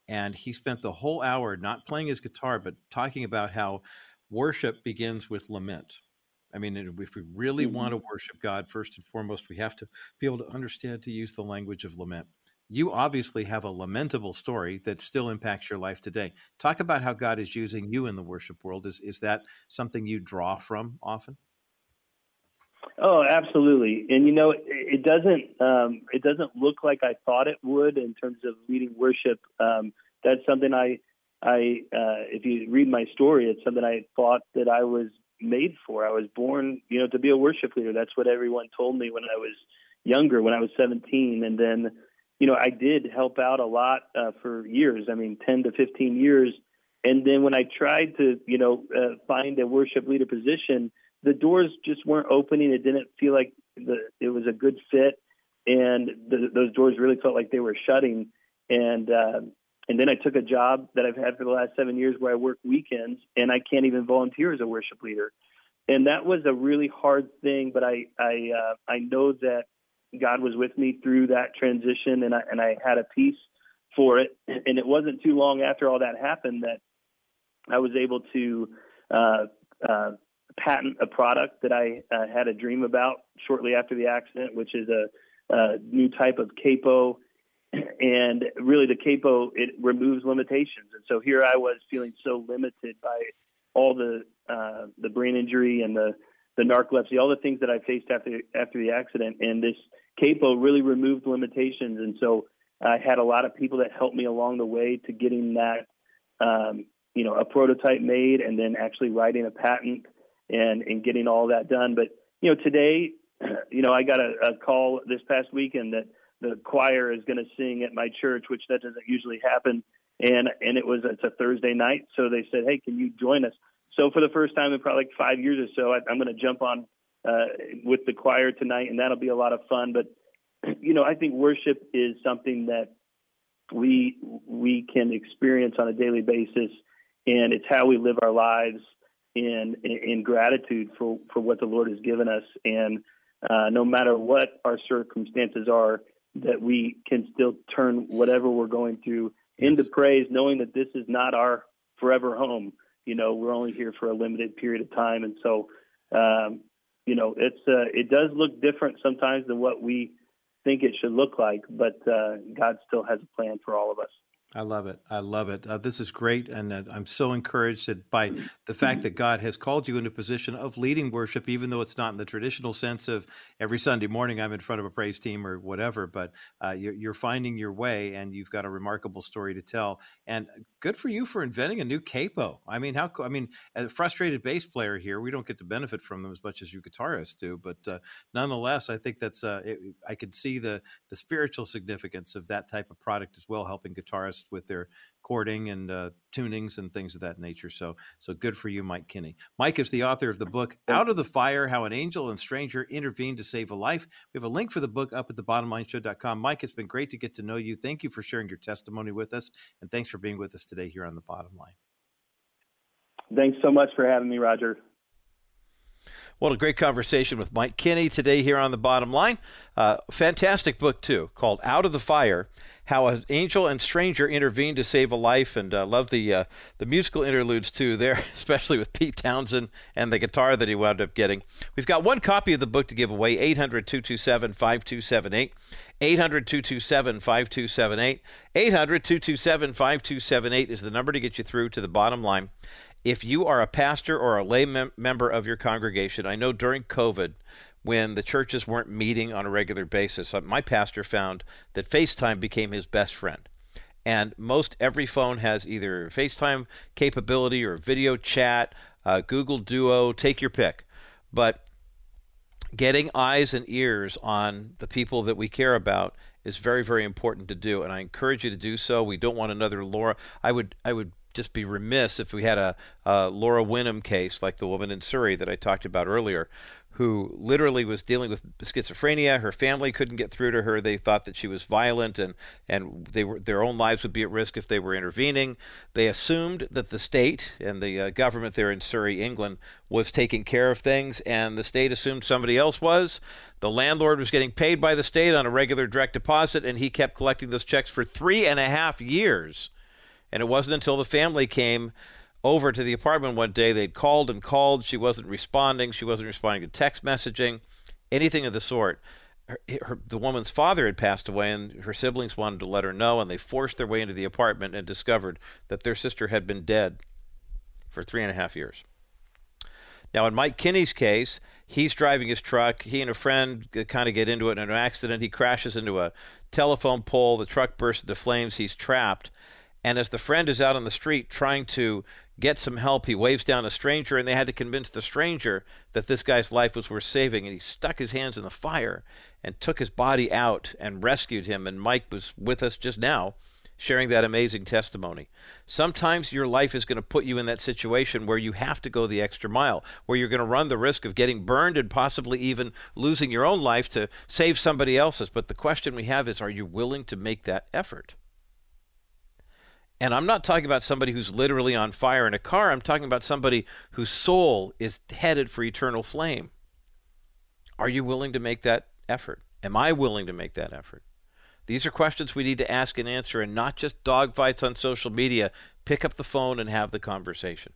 And he spent the whole hour not playing his guitar, but talking about how worship begins with lament. I mean, if we really mm-hmm. want to worship God, first and foremost, we have to be able to understand to use the language of lament. You obviously have a lamentable story that still impacts your life today. Talk about how God is using you in the worship world. Is is that something you draw from often? Oh, absolutely. And you know, it, it doesn't um, it doesn't look like I thought it would in terms of leading worship. Um, that's something I I uh, if you read my story, it's something I thought that I was made for. I was born, you know, to be a worship leader. That's what everyone told me when I was younger, when I was 17, and then. You know, I did help out a lot uh, for years. I mean, 10 to 15 years. And then when I tried to, you know, uh, find a worship leader position, the doors just weren't opening. It didn't feel like the it was a good fit, and the, those doors really felt like they were shutting. And uh, and then I took a job that I've had for the last seven years where I work weekends, and I can't even volunteer as a worship leader. And that was a really hard thing, but I I uh, I know that God was with me through that transition, and I and I had a peace for it. And it wasn't too long after all that happened that I was able to uh, uh, patent a product that I uh, had a dream about shortly after the accident, which is a, a new type of capo. And really, the capo it removes limitations. And so here I was feeling so limited by all the uh, the brain injury and the the narcolepsy, all the things that I faced after after the accident. And this capo really removed limitations. And so I had a lot of people that helped me along the way to getting that, um, you know, a prototype made and then actually writing a patent and and getting all that done. But you know, today, you know, I got a, a call this past weekend that the choir is going to sing at my church, which that doesn't usually happen. And and it was it's a Thursday night, so they said, "Hey, can you join us?" So for the first time in probably like five years or so, I, I'm going to jump on uh, with the choir tonight, and that'll be a lot of fun. But you know, I think worship is something that we we can experience on a daily basis, and it's how we live our lives in in gratitude for for what the Lord has given us, and uh, no matter what our circumstances are, that we can still turn whatever we're going through yes. into praise, knowing that this is not our forever home. You know, we're only here for a limited period of time, and so um, you know, it's uh, it does look different sometimes than what we think it should look like, but uh, God still has a plan for all of us. I love it. I love it. Uh, this is great. And uh, I'm so encouraged that by the fact that God has called you into a position of leading worship, even though it's not in the traditional sense of every Sunday morning I'm in front of a praise team or whatever, but uh, you're, you're, finding your way and you've got a remarkable story to tell. And good for you for inventing a new capo. I mean, how, I mean, a frustrated bass player here, we don't get to benefit from them as much as you guitarists do. But uh, nonetheless, I think that's, uh, it, I could see the, the spiritual significance of that type of product as well, helping guitarists with their chording and uh, tunings and things of that nature. So, so good for you, Mike Kinney. Mike is the author of the book "Out of the Fire: How an Angel and Stranger Intervened to Save a Life." We have a link for the book up at the thebottomlineshow.com. Mike, it's been great to get to know you. Thank you for sharing your testimony with us, and thanks for being with us today here on the Bottom Line. Thanks so much for having me, Roger. Well, a great conversation with Mike Kinney today here on the Bottom Line. Uh, fantastic book too, called "Out of the Fire." how an angel and stranger intervened to save a life, and uh, love the uh, the musical interludes too there, especially with Pete Townshend and the guitar that he wound up getting. We've got one copy of the book to give away 800 227 5278. 800 227 5278. 800 227 5278 is the number to get you through to the bottom line. If you are a pastor or a lay mem- member of your congregation, I know during COVID, when the churches weren't meeting on a regular basis. Uh, my pastor found that FaceTime became his best friend. And most every phone has either FaceTime capability or video chat, uh, Google Duo, take your pick. But getting eyes and ears on the people that we care about is very, very important to do. And I encourage you to do so. We don't want another Laura. I would, I would just be remiss if we had a, a Laura Winham case like the woman in Surrey that I talked about earlier, who literally was dealing with schizophrenia. Her family couldn't get through to her. They thought that she was violent and, and they were, their own lives would be at risk if they were intervening. They assumed that the state and the uh, government there in Surrey, England, was taking care of things, and the state assumed somebody else was. The landlord was getting paid by the state on a regular direct deposit, and he kept collecting those checks for three and a half years. And it wasn't until the family came over to the apartment one day. They'd called and called. She wasn't responding. She wasn't responding to text messaging, anything of the sort. Her, her, the woman's father had passed away, and her siblings wanted to let her know, and they forced their way into the apartment and discovered that their sister had been dead for three and a half years. Now, in Mike Kinney's case, he's driving his truck. He and a friend kind of get into it in an accident. He crashes into a telephone pole. The truck bursts into flames. He's trapped. And as the friend is out on the street trying to get some help, he waves down a stranger, and they had to convince the stranger that this guy's life was worth saving. And he stuck his hands in the fire and took his body out and rescued him. And Mike was with us just now sharing that amazing testimony. Sometimes your life is going to put you in that situation where you have to go the extra mile, where you're going to run the risk of getting burned and possibly even losing your own life to save somebody else's. But the question we have is are you willing to make that effort? And I'm not talking about somebody who's literally on fire in a car. I'm talking about somebody whose soul is headed for eternal flame. Are you willing to make that effort? Am I willing to make that effort? These are questions we need to ask and answer, and not just dogfights on social media. Pick up the phone and have the conversation.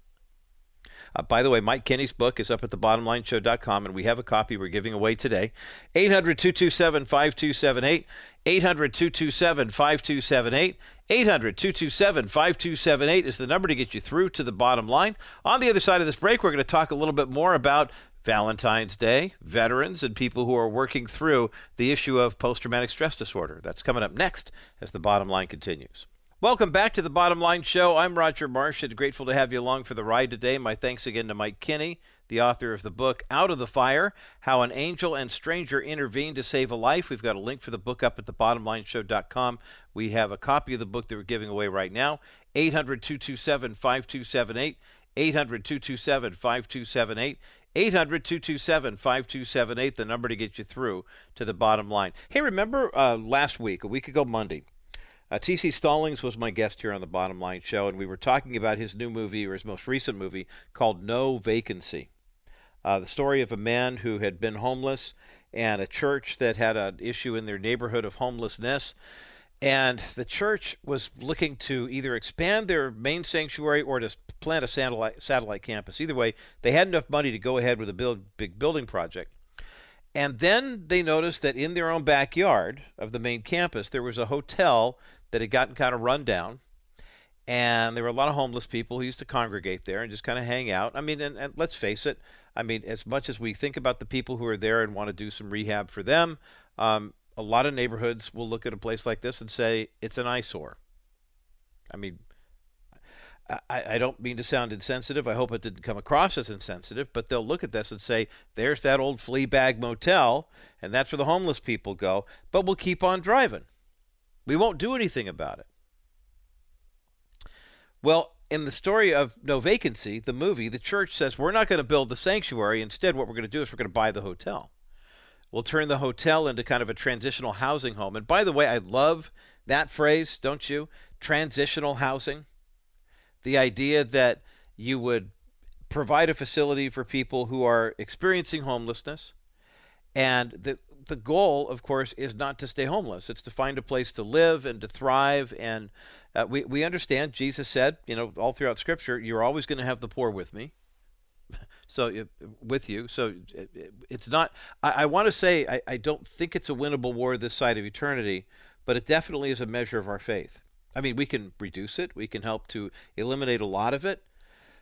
Uh, by the way, Mike Kinney's book is up at thebottomlineshow.com, and we have a copy we're giving away today. 800 227 5278. 800 227 5278. 800 227 5278 is the number to get you through to the bottom line. On the other side of this break, we're going to talk a little bit more about Valentine's Day, veterans, and people who are working through the issue of post traumatic stress disorder. That's coming up next as the bottom line continues. Welcome back to the Bottom Line Show. I'm Roger Marsh and grateful to have you along for the ride today. My thanks again to Mike Kinney, the author of the book Out of the Fire How an Angel and Stranger Intervened to Save a Life. We've got a link for the book up at the thebottomlineshow.com. We have a copy of the book that we're giving away right now 800 227 5278. 800 227 5278. 800 227 5278, the number to get you through to the bottom line. Hey, remember uh, last week, a week ago Monday, uh, T.C. Stallings was my guest here on the Bottom Line Show, and we were talking about his new movie, or his most recent movie, called No Vacancy. Uh, the story of a man who had been homeless and a church that had an issue in their neighborhood of homelessness. And the church was looking to either expand their main sanctuary or to plant a satellite, satellite campus. Either way, they had enough money to go ahead with a build, big building project. And then they noticed that in their own backyard of the main campus, there was a hotel that had gotten kind of run down. And there were a lot of homeless people who used to congregate there and just kind of hang out. I mean, and, and let's face it, I mean, as much as we think about the people who are there and want to do some rehab for them, um, a lot of neighborhoods will look at a place like this and say it's an eyesore. I mean, I, I, don't mean to sound insensitive. I hope it didn't come across as insensitive, but they'll look at this and say, there's that old flea bag motel, and that's where the homeless people go, but we'll keep on driving. We won't do anything about it. Well, in the story of No Vacancy, the movie, the church says, we're not going to build the sanctuary. Instead, what we're going to do is we're going to buy the hotel. We'll turn the hotel into kind of a transitional housing home. And by the way, I love that phrase, don't you? Transitional housing. The idea that you would provide a facility for people who are experiencing homelessness. And the, the goal, of course, is not to stay homeless. It's to find a place to live and to thrive. And uh, we, we understand Jesus said, you know, all throughout Scripture, you're always going to have the poor with me so with you. So it's not. I, I want to say I, I don't think it's a winnable war this side of eternity, but it definitely is a measure of our faith. I mean, we can reduce it. We can help to eliminate a lot of it.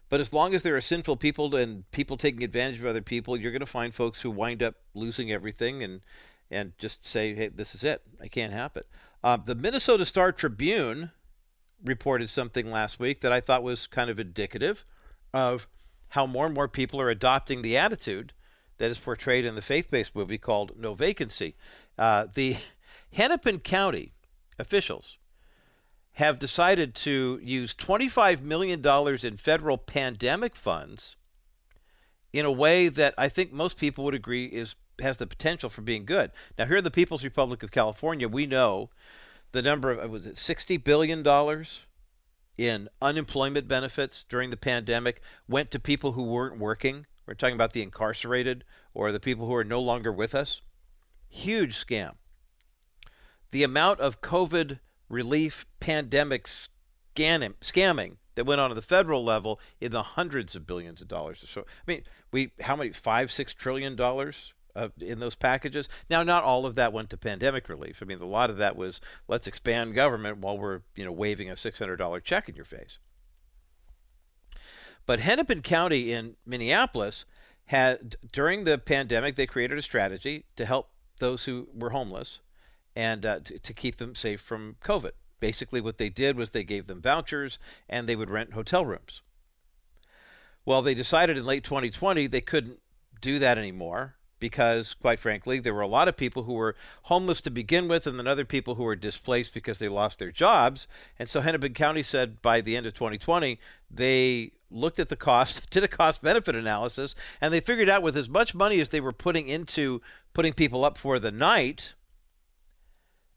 But as long as there are sinful people and people taking advantage of other people, you're going to find folks who wind up losing everything and and just say, "Hey, this is it. I can't have it." Uh, the Minnesota Star Tribune reported something last week that I thought was kind of indicative of how more and more people are adopting the attitude that is portrayed in the faith based movie called No Vacancy. Uh, the Hennepin County officials have decided to use $25 million in federal pandemic funds in a way that I think most people would agree is has the potential for being good. Now, here in the People's Republic of California, we know the number of was it sixty billion dollars in unemployment benefits during the pandemic went to people who weren't working. We're talking about the incarcerated or the people who are no longer with us. Huge scam. The amount of COVID relief pandemic scamming that went on at the federal level in the hundreds of billions of dollars. So, I mean, we how many five, six trillion dollars uh, in those packages. Now, not all of that went to pandemic relief. I mean, a lot of that was let's expand government while we're you know waving a six hundred dollar check in your face. But Hennepin County in Minneapolis had during the pandemic they created a strategy to help those who were homeless and uh, to, to keep them safe from COVID. Basically, what they did was they gave them vouchers and they would rent hotel rooms. Well, they decided in late 2020 they couldn't do that anymore because, quite frankly, there were a lot of people who were homeless to begin with, and then other people who were displaced because they lost their jobs. And so Hennepin County said by the end of 2020, they looked at the cost, did a cost benefit analysis, and they figured out with as much money as they were putting into putting people up for the night,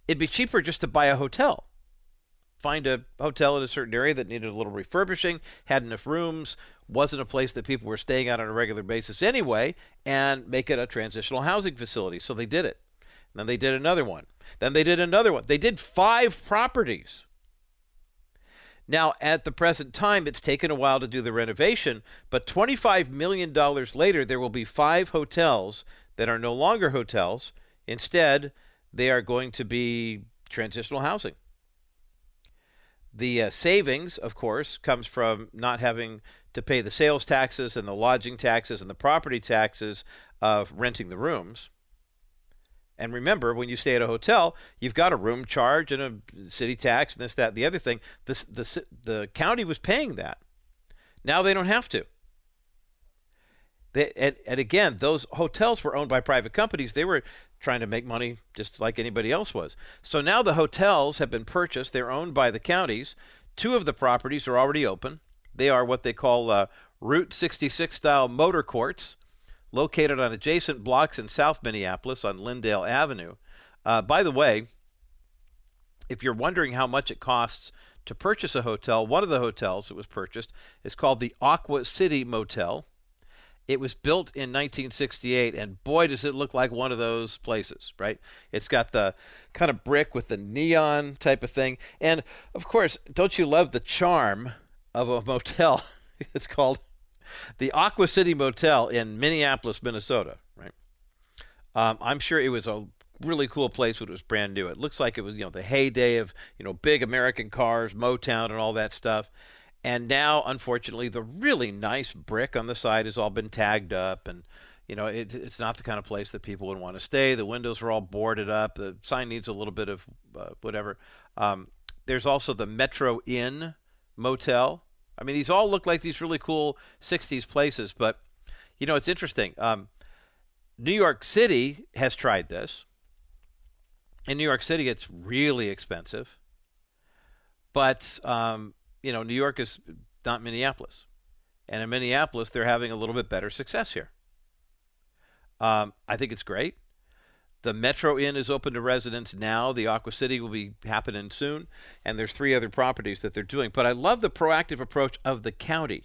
it'd be cheaper just to buy a hotel find a hotel in a certain area that needed a little refurbishing, had enough rooms, wasn't a place that people were staying at on a regular basis anyway, and make it a transitional housing facility. So they did it. And then they did another one. Then they did another one. They did five properties. Now, at the present time, it's taken a while to do the renovation, but $25 million later, there will be five hotels that are no longer hotels. Instead, they are going to be transitional housing. The uh, savings, of course, comes from not having to pay the sales taxes and the lodging taxes and the property taxes of renting the rooms. And remember, when you stay at a hotel, you've got a room charge and a city tax and this, that, and the other thing. The, the, the county was paying that. Now they don't have to. They, and, and again, those hotels were owned by private companies. They were trying to make money just like anybody else was. So now the hotels have been purchased. They're owned by the counties. Two of the properties are already open. They are what they call uh, Route 66 style motor courts, located on adjacent blocks in South Minneapolis on Lyndale Avenue. Uh, by the way, if you're wondering how much it costs to purchase a hotel, one of the hotels that was purchased is called the Aqua City Motel. It was built in 1968, and boy, does it look like one of those places, right? It's got the kind of brick with the neon type of thing. And of course, don't you love the charm of a motel? it's called the Aqua City Motel in Minneapolis, Minnesota, right? Um, I'm sure it was a really cool place when it was brand new. It looks like it was, you know, the heyday of, you know, big American cars, Motown, and all that stuff. And now, unfortunately, the really nice brick on the side has all been tagged up, and you know it, it's not the kind of place that people would want to stay. The windows are all boarded up. The sign needs a little bit of uh, whatever. Um, there's also the Metro Inn Motel. I mean, these all look like these really cool '60s places, but you know it's interesting. Um, New York City has tried this. In New York City, it's really expensive, but um, you know, New York is not Minneapolis. And in Minneapolis, they're having a little bit better success here. Um, I think it's great. The Metro Inn is open to residents now. The Aqua City will be happening soon. And there's three other properties that they're doing. But I love the proactive approach of the county.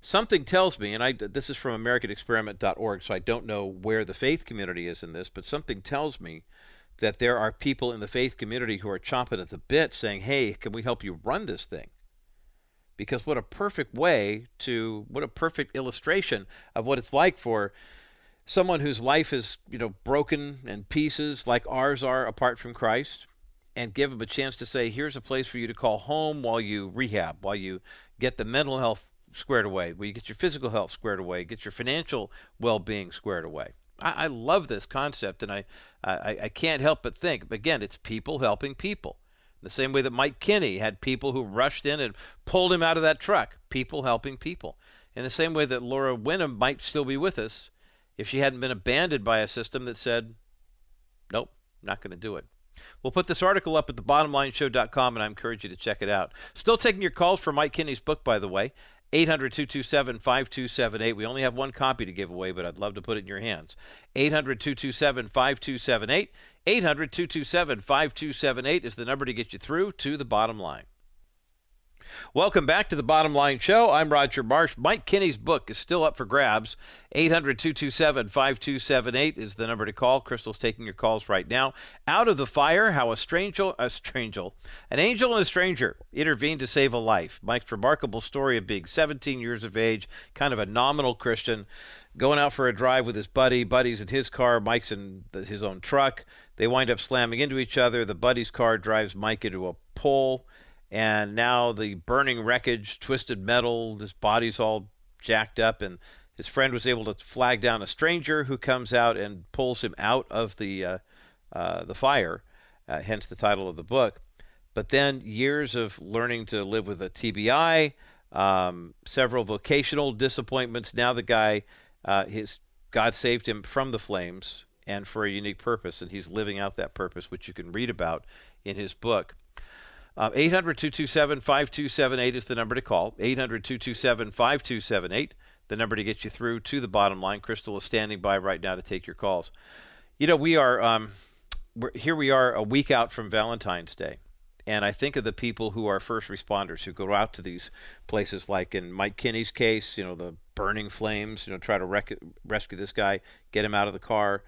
Something tells me, and I, this is from AmericanExperiment.org, so I don't know where the faith community is in this, but something tells me that there are people in the faith community who are chomping at the bit saying, hey, can we help you run this thing? Because what a perfect way to, what a perfect illustration of what it's like for someone whose life is, you know, broken in pieces like ours are apart from Christ and give them a chance to say, here's a place for you to call home while you rehab, while you get the mental health squared away, where you get your physical health squared away, get your financial well being squared away. I, I love this concept, and I, I, I can't help but think, again, it's people helping people. The same way that Mike Kinney had people who rushed in and pulled him out of that truck, people helping people. In the same way that Laura Winham might still be with us if she hadn't been abandoned by a system that said, nope, not going to do it. We'll put this article up at thebottomlineshow.com, and I encourage you to check it out. Still taking your calls for Mike Kinney's book, by the way. 800 227 5278. We only have one copy to give away, but I'd love to put it in your hands. 800 227 5278. 800 227 5278 is the number to get you through to the bottom line. Welcome back to the Bottom Line Show. I'm Roger Marsh. Mike Kinney's book is still up for grabs. 800 227 5278 is the number to call. Crystal's taking your calls right now. Out of the Fire How a Stranger, a stranger, an angel and a stranger intervened to save a life. Mike's remarkable story of being 17 years of age, kind of a nominal Christian, going out for a drive with his buddy. Buddy's in his car, Mike's in his own truck. They wind up slamming into each other. The buddy's car drives Mike into a pole and now the burning wreckage, twisted metal, his body's all jacked up, and his friend was able to flag down a stranger who comes out and pulls him out of the uh, uh, the fire, uh, hence the title of the book. But then years of learning to live with a TBI, um, several vocational disappointments. Now the guy, uh, his God saved him from the flames and for a unique purpose, and he's living out that purpose, which you can read about in his book. Uh, 800 227 5278 is the number to call. 800 227 5278, the number to get you through to the bottom line. Crystal is standing by right now to take your calls. You know, we are, um, here we are a week out from Valentine's Day. And I think of the people who are first responders who go out to these places, like in Mike Kinney's case, you know, the burning flames, you know, try to rec- rescue this guy, get him out of the car,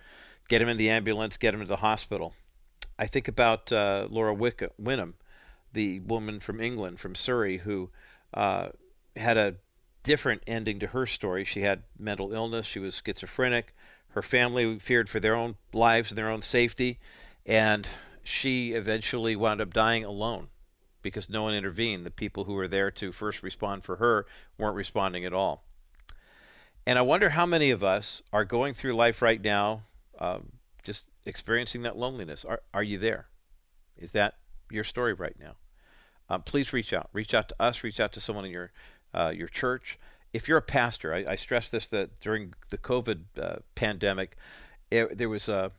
get him in the ambulance, get him to the hospital. I think about uh, Laura Wick- Winham the woman from England, from Surrey, who uh, had a different ending to her story. She had mental illness, she was schizophrenic, her family feared for their own lives and their own safety, and she eventually wound up dying alone because no one intervened. The people who were there to first respond for her weren't responding at all. And I wonder how many of us are going through life right now um, just experiencing that loneliness. Are, are you there? Is that your story right now? Um, please reach out. Reach out to us. Reach out to someone in your uh, your church. If you're a pastor, I, I stress this that during the COVID uh, pandemic, it, there was a,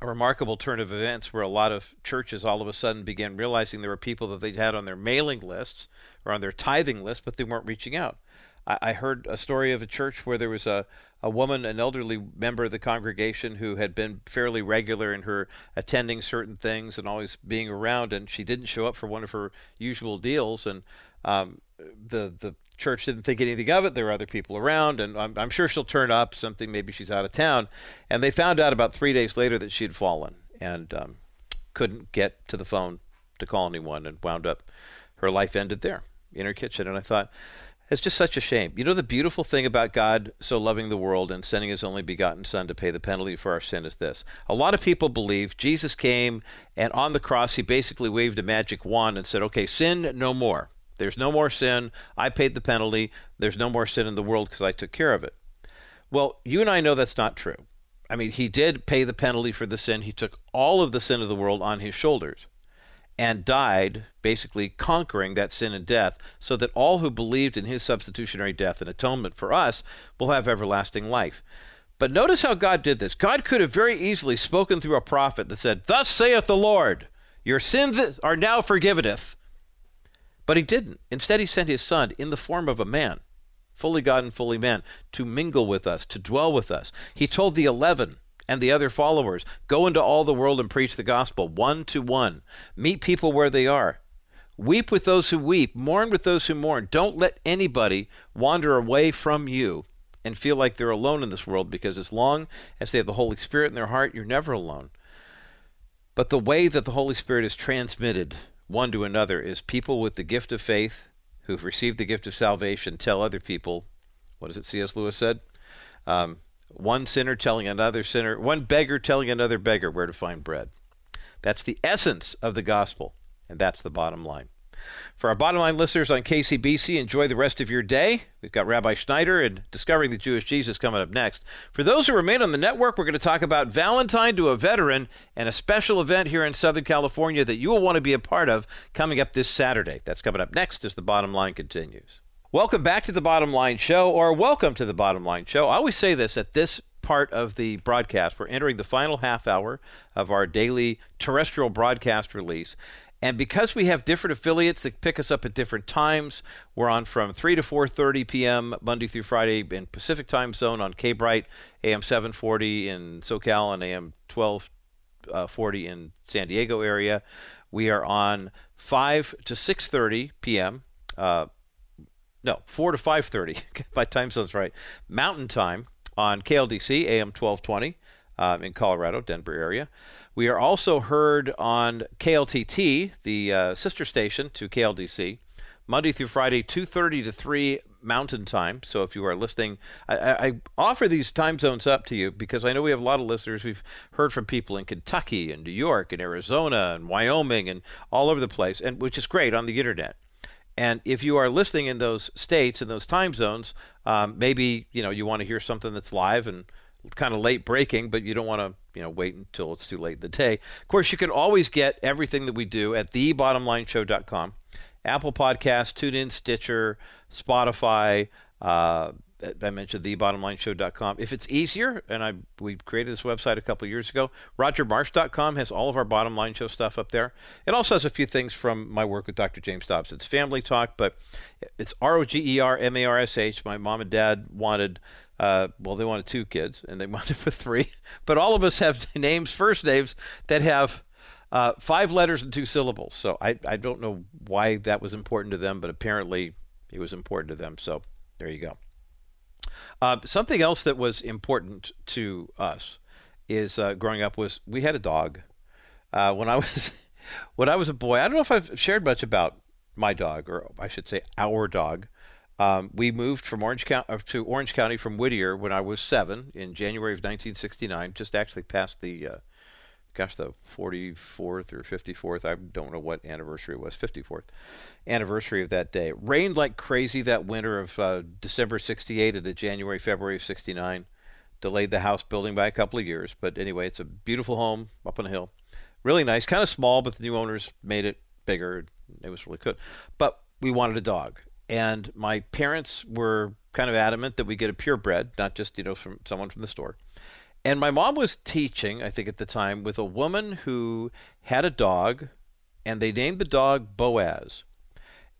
a remarkable turn of events where a lot of churches all of a sudden began realizing there were people that they'd had on their mailing lists or on their tithing list, but they weren't reaching out. I, I heard a story of a church where there was a, a woman, an elderly member of the congregation who had been fairly regular in her attending certain things and always being around, and she didn't show up for one of her usual deals, and um, the the church didn't think anything of it. There were other people around, and I'm, I'm, sure she'll turn up. Something maybe she's out of town, and they found out about three days later that she had fallen and um, couldn't get to the phone to call anyone, and wound up her life ended there in her kitchen. And I thought it's just such a shame. You know, the beautiful thing about God so loving the world and sending his only begotten Son to pay the penalty for our sin is this. A lot of people believe Jesus came and on the cross, he basically waved a magic wand and said, okay, sin no more. There's no more sin. I paid the penalty. There's no more sin in the world because I took care of it. Well, you and I know that's not true. I mean, he did pay the penalty for the sin. He took all of the sin of the world on his shoulders and died, basically conquering that sin and death, so that all who believed in his substitutionary death and atonement for us will have everlasting life. But notice how God did this. God could have very easily spoken through a prophet that said, Thus saith the Lord, your sins are now forgiveneth. But he didn't. Instead, he sent his son in the form of a man, fully God and fully man, to mingle with us, to dwell with us. He told the eleven, and the other followers. Go into all the world and preach the gospel one to one. Meet people where they are. Weep with those who weep, mourn with those who mourn. Don't let anybody wander away from you and feel like they're alone in this world because as long as they have the Holy Spirit in their heart, you're never alone. But the way that the Holy Spirit is transmitted one to another is people with the gift of faith who've received the gift of salvation tell other people, what does it C.S. Lewis said? Um, one sinner telling another sinner, one beggar telling another beggar where to find bread. That's the essence of the gospel, and that's the bottom line. For our bottom line listeners on KCBC, enjoy the rest of your day. We've got Rabbi Schneider and Discovering the Jewish Jesus coming up next. For those who remain on the network, we're going to talk about Valentine to a Veteran and a special event here in Southern California that you will want to be a part of coming up this Saturday. That's coming up next as the bottom line continues. Welcome back to the Bottom Line Show, or welcome to the Bottom Line Show. I always say this at this part of the broadcast. We're entering the final half hour of our daily terrestrial broadcast release. And because we have different affiliates that pick us up at different times, we're on from 3 to 4:30 p.m. Monday through Friday in Pacific Time Zone on K-Brite, AM 740 in SoCal and AM 1240 in San Diego area. We are on 5 to 6:30 p.m. Uh, no, 4 to 5:30. My time zone's right. Mountain Time on KLDC AM 1220 um, in Colorado, Denver area. We are also heard on KLTT, the uh, sister station to KLDC, Monday through Friday, 2:30 to 3 Mountain Time. So if you are listening, I, I, offer these time zones up to you because I know we have a lot of listeners. We've heard from people in Kentucky and New York and Arizona and Wyoming and all over the place, and which is great on the internet. And if you are listening in those states in those time zones, um, maybe you know you want to hear something that's live and kind of late breaking, but you don't want to you know wait until it's too late in the day. Of course, you can always get everything that we do at thebottomlineshow.com. Apple Podcasts, TuneIn, Stitcher, Spotify. Uh, I mentioned thebottomlineshow.com. If it's easier, and I we created this website a couple years ago, rogermarsh.com has all of our bottom line show stuff up there. It also has a few things from my work with Dr. James Dobbs. It's family talk, but it's R O G E R M A R S H. My mom and dad wanted uh, well, they wanted two kids, and they wanted for three. But all of us have names, first names that have uh, five letters and two syllables. So I, I don't know why that was important to them, but apparently it was important to them. So there you go. Uh, something else that was important to us is uh, growing up was we had a dog. Uh, when I was when I was a boy, I don't know if I've shared much about my dog, or I should say our dog. Um, we moved from Orange County uh, to Orange County from Whittier when I was seven in January of 1969. Just actually past the, uh, gosh, the 44th or 54th. I don't know what anniversary it was. 54th anniversary of that day. It rained like crazy that winter of uh, December 68 into January, February of 69. Delayed the house building by a couple of years, but anyway, it's a beautiful home up on a hill. Really nice, kind of small, but the new owners made it bigger. It was really good. But we wanted a dog and my parents were kind of adamant that we get a purebred, not just you know from someone from the store. And my mom was teaching, I think at the time, with a woman who had a dog, and they named the dog Boaz.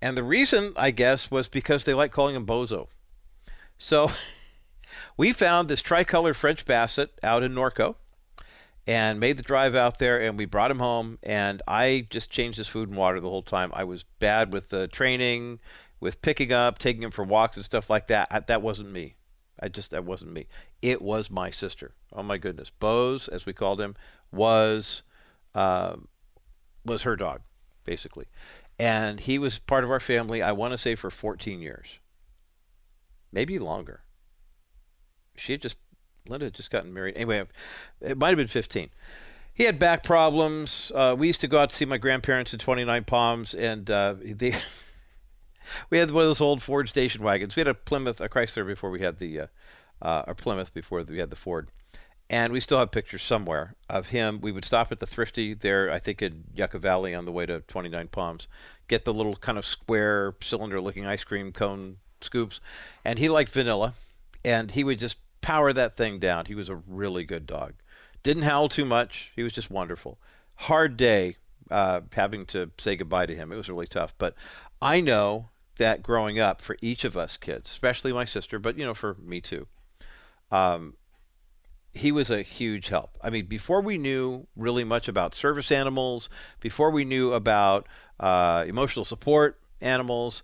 And the reason, I guess, was because they like calling him Bozo. So we found this tricolor French Basset out in Norco and made the drive out there and we brought him home and I just changed his food and water the whole time. I was bad with the training with picking up, taking him for walks and stuff like that. I, that wasn't me. I just that wasn't me. It was my sister. Oh my goodness, Bose, as we called him, was uh, was her dog, basically, and he was part of our family. I want to say for 14 years, maybe longer. She had just Linda had just gotten married. Anyway, it might have been 15 he had back problems. Uh, we used to go out to see my grandparents in 29 Palms, and uh, they we had one of those old Ford station wagons. We had a Plymouth, a Chrysler before we had the, uh, uh, Plymouth before we had the Ford. And we still have pictures somewhere of him. We would stop at the Thrifty there, I think in Yucca Valley on the way to 29 Palms, get the little kind of square cylinder looking ice cream cone scoops. And he liked vanilla. And he would just power that thing down. He was a really good dog. Didn't howl too much. He was just wonderful. Hard day uh, having to say goodbye to him. It was really tough. But I know that growing up for each of us kids, especially my sister, but you know, for me too. Um, he was a huge help. I mean, before we knew really much about service animals, before we knew about uh, emotional support animals,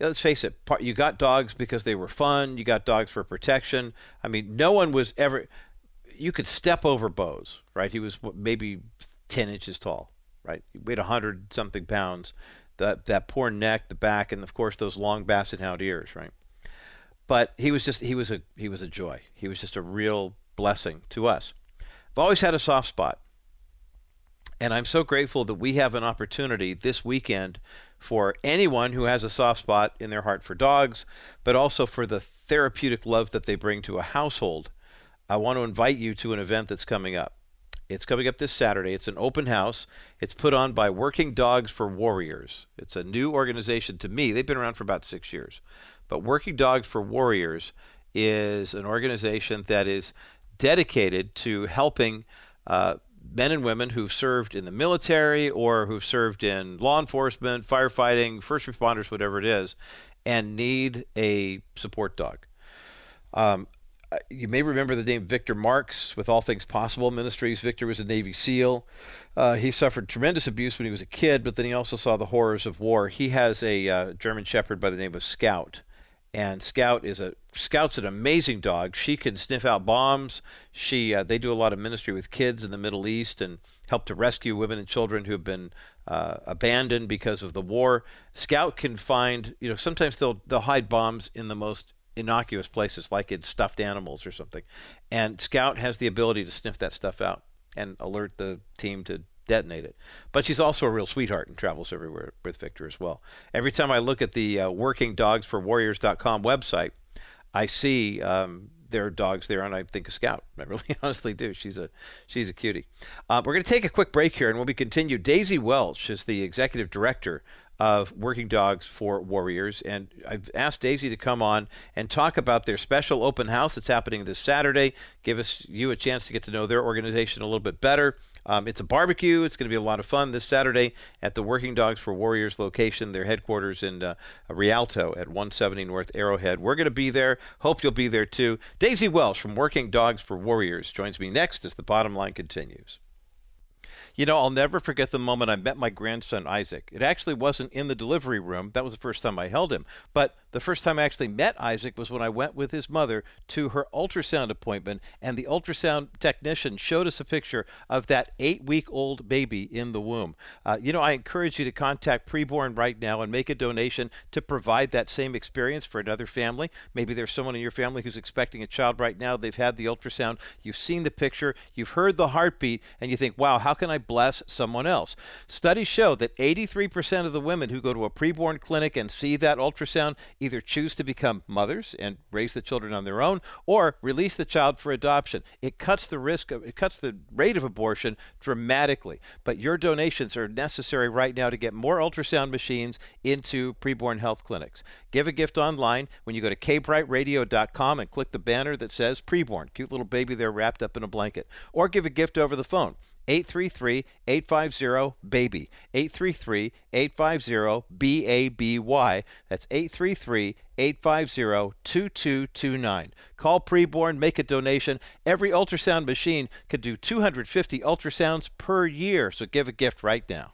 let's face it, you got dogs because they were fun. You got dogs for protection. I mean, no one was ever. You could step over Bose, right? He was maybe ten inches tall, right? He weighed hundred something pounds, that that poor neck, the back, and of course those long basset hound ears, right? But he was just he was a he was a joy. He was just a real blessing to us. I've always had a soft spot. And I'm so grateful that we have an opportunity this weekend for anyone who has a soft spot in their heart for dogs, but also for the therapeutic love that they bring to a household. I want to invite you to an event that's coming up. It's coming up this Saturday. It's an open house. It's put on by Working Dogs for Warriors. It's a new organization to me. They've been around for about six years. But Working Dogs for Warriors is an organization that is dedicated to helping uh, men and women who've served in the military or who've served in law enforcement, firefighting, first responders, whatever it is, and need a support dog. Um, you may remember the name Victor Marx with All Things Possible Ministries. Victor was a Navy SEAL. Uh, he suffered tremendous abuse when he was a kid, but then he also saw the horrors of war. He has a uh, German Shepherd by the name of Scout, and Scout is a Scout's an amazing dog. She can sniff out bombs. She uh, they do a lot of ministry with kids in the Middle East and help to rescue women and children who have been uh, abandoned because of the war. Scout can find you know sometimes they'll they'll hide bombs in the most innocuous places like in stuffed animals or something, and Scout has the ability to sniff that stuff out and alert the team to detonate it. But she's also a real sweetheart and travels everywhere with Victor as well. Every time I look at the uh, workingdogsforwarriors.com website, I see um, their dogs there, and I think a Scout. I really honestly do. She's a she's a cutie. Uh, we're going to take a quick break here, and when we continue, Daisy Welsh is the executive director of Working Dogs for Warriors. And I've asked Daisy to come on and talk about their special open house that's happening this Saturday. Give us you a chance to get to know their organization a little bit better. Um, it's a barbecue. It's going to be a lot of fun this Saturday at the Working Dogs for Warriors location, their headquarters in uh, Rialto at 170 North Arrowhead. We're going to be there. Hope you'll be there too. Daisy Welsh from Working Dogs for Warriors joins me next as the bottom line continues. You know, I'll never forget the moment I met my grandson Isaac. It actually wasn't in the delivery room. That was the first time I held him. But the first time I actually met Isaac was when I went with his mother to her ultrasound appointment, and the ultrasound technician showed us a picture of that eight week old baby in the womb. Uh, you know, I encourage you to contact Preborn right now and make a donation to provide that same experience for another family. Maybe there's someone in your family who's expecting a child right now. They've had the ultrasound, you've seen the picture, you've heard the heartbeat, and you think, wow, how can I bless someone else? Studies show that 83% of the women who go to a preborn clinic and see that ultrasound either choose to become mothers and raise the children on their own or release the child for adoption. It cuts the risk of it cuts the rate of abortion dramatically. But your donations are necessary right now to get more ultrasound machines into preborn health clinics. Give a gift online when you go to kbrightradio.com and click the banner that says preborn. Cute little baby there wrapped up in a blanket. Or give a gift over the phone. 833 850 BABY. 833 850 BABY. That's 833 850 2229. Call preborn, make a donation. Every ultrasound machine could do 250 ultrasounds per year, so give a gift right now.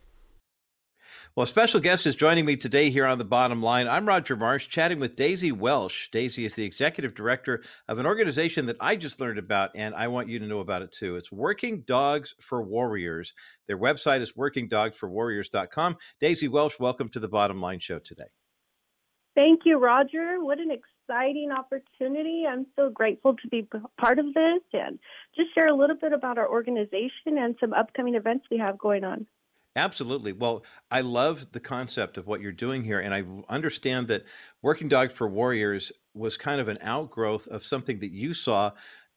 Well, a special guest is joining me today here on the bottom line. I'm Roger Marsh, chatting with Daisy Welsh. Daisy is the executive director of an organization that I just learned about, and I want you to know about it too. It's Working Dogs for Warriors. Their website is workingdogsforwarriors.com. Daisy Welsh, welcome to the bottom line show today. Thank you, Roger. What an exciting opportunity. I'm so grateful to be part of this and just share a little bit about our organization and some upcoming events we have going on. Absolutely. Well, I love the concept of what you're doing here. And I understand that Working Dogs for Warriors was kind of an outgrowth of something that you saw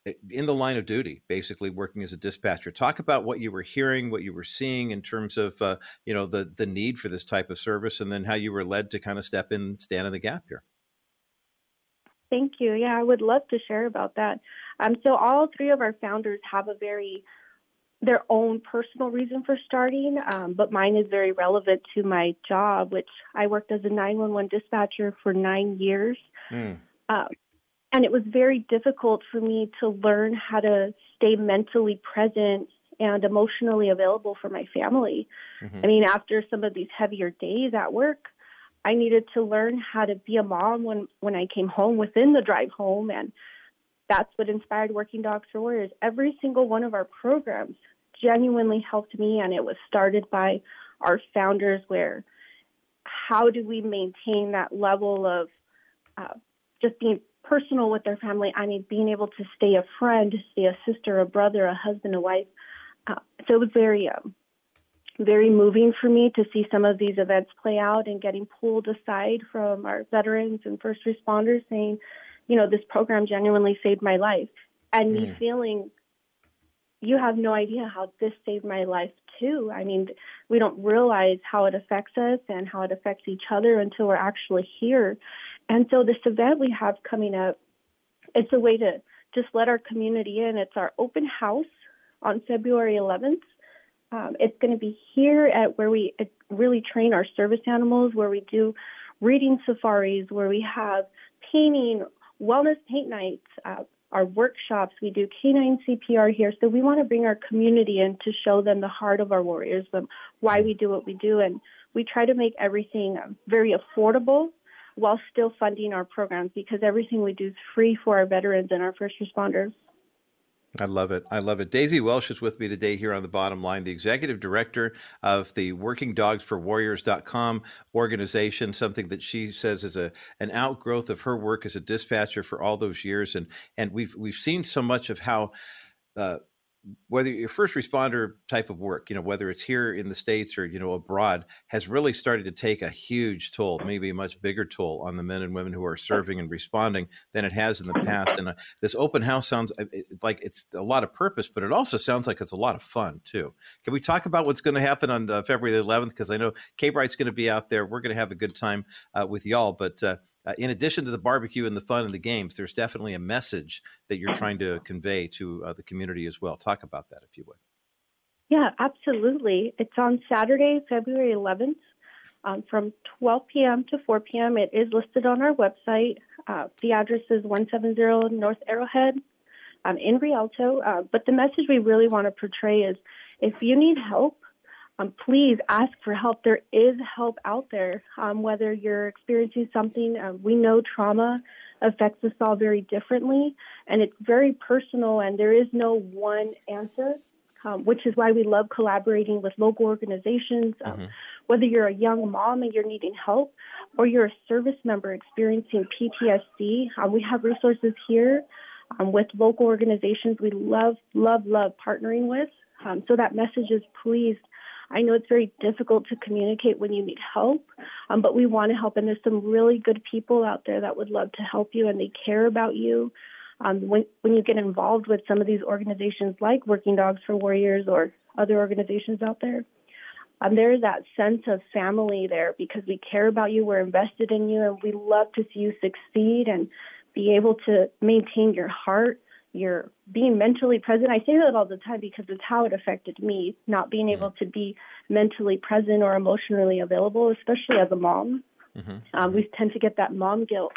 eh, in the line of duty, basically working as a dispatcher. Talk about what you were hearing, what you were seeing in terms of, uh, you know, the, the need for this type of service, and then how you were led to kind of step in, stand in the gap here. Thank you. Yeah, I would love to share about that. Um, so all three of our founders have a very their own personal reason for starting, um, but mine is very relevant to my job, which I worked as a 911 dispatcher for nine years. Mm. Um, and it was very difficult for me to learn how to stay mentally present and emotionally available for my family. Mm-hmm. I mean, after some of these heavier days at work, I needed to learn how to be a mom when, when I came home within the drive home and that's what inspired Working Dogs for Warriors. Every single one of our programs genuinely helped me, and it was started by our founders. Where how do we maintain that level of uh, just being personal with their family? I mean, being able to stay a friend, stay a sister, a brother, a husband, a wife. Uh, so it was very, um, very moving for me to see some of these events play out and getting pulled aside from our veterans and first responders saying, you know, this program genuinely saved my life. And mm. me feeling, you have no idea how this saved my life too. I mean, we don't realize how it affects us and how it affects each other until we're actually here. And so this event we have coming up, it's a way to just let our community in. It's our open house on February 11th. Um, it's going to be here at where we really train our service animals, where we do reading safaris, where we have painting, wellness paint nights, uh, our workshops. We do canine CPR here. So we want to bring our community in to show them the heart of our warriors, them why we do what we do. And we try to make everything um, very affordable while still funding our programs because everything we do is free for our veterans and our first responders. I love it. I love it. Daisy Welsh is with me today here on the bottom line, the executive director of the Working Dogs for Warriors.com organization, something that she says is a an outgrowth of her work as a dispatcher for all those years. And and we've we've seen so much of how uh, whether your first responder type of work, you know, whether it's here in the states or you know abroad, has really started to take a huge toll, maybe a much bigger toll on the men and women who are serving and responding than it has in the past. And uh, this open house sounds uh, like it's a lot of purpose, but it also sounds like it's a lot of fun too. Can we talk about what's going to happen on uh, February the 11th? Because I know K Bright's going to be out there. We're going to have a good time uh, with y'all, but uh, in addition to the barbecue and the fun and the games, there's definitely a message that you're trying to convey to uh, the community as well. Talk about that, if you would. Yeah, absolutely. It's on Saturday, February 11th, um, from 12 p.m. to 4 p.m. It is listed on our website. Uh, the address is 170 North Arrowhead um, in Rialto. Uh, but the message we really want to portray is if you need help, um, please ask for help. There is help out there. Um, whether you're experiencing something, uh, we know trauma affects us all very differently, and it's very personal, and there is no one answer, um, which is why we love collaborating with local organizations. Um, mm-hmm. Whether you're a young mom and you're needing help, or you're a service member experiencing PTSD, um, we have resources here um, with local organizations we love, love, love partnering with. so that message is please I know it's very difficult to communicate when you need help, um, but we want to help. And there's some really good people out there that would love to help you and they care about you. Um, when, when you get involved with some of these organizations like Working Dogs for Warriors or other organizations out there, um, there is that sense of family there because we care about you, we're invested in you, and we love to see you succeed and be able to maintain your heart you're being mentally present. I say that all the time because it's how it affected me, not being able to be mentally present or emotionally available, especially as a mom. Mm-hmm. Um, we tend to get that mom guilt.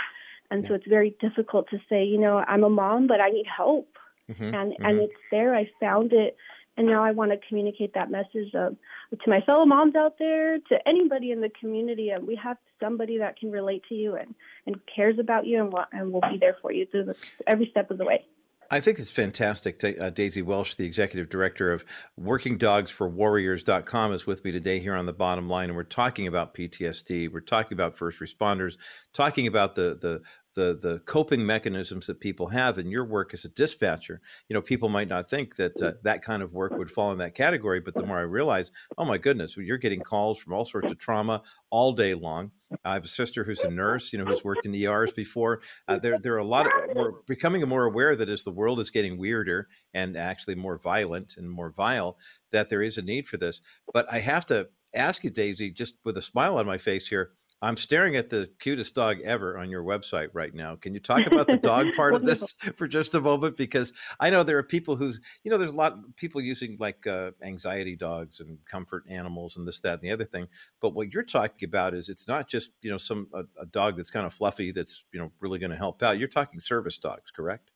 And yeah. so it's very difficult to say, you know, I'm a mom, but I need help. Mm-hmm. And mm-hmm. and it's there. I found it, and now I want to communicate that message of, to my fellow moms out there, to anybody in the community. And we have somebody that can relate to you and and cares about you, and, and will be there for you through the, every step of the way. I think it's fantastic. Uh, Daisy Welsh, the executive director of WorkingDogsForWarriors.com, is with me today here on the bottom line, and we're talking about PTSD. We're talking about first responders, talking about the the the the coping mechanisms that people have in your work as a dispatcher you know people might not think that uh, that kind of work would fall in that category but the more i realize oh my goodness you're getting calls from all sorts of trauma all day long. I have a sister who's a nurse you know who's worked in the ers before. Uh, there, there are a lot of we're becoming more aware that as the world is getting weirder and actually more violent and more vile that there is a need for this. But i have to ask you daisy just with a smile on my face here I'm staring at the cutest dog ever on your website right now. Can you talk about the dog part of this for just a moment? Because I know there are people who, you know, there's a lot of people using like uh, anxiety dogs and comfort animals and this, that, and the other thing. But what you're talking about is it's not just, you know, some a, a dog that's kind of fluffy that's, you know, really going to help out. You're talking service dogs, correct?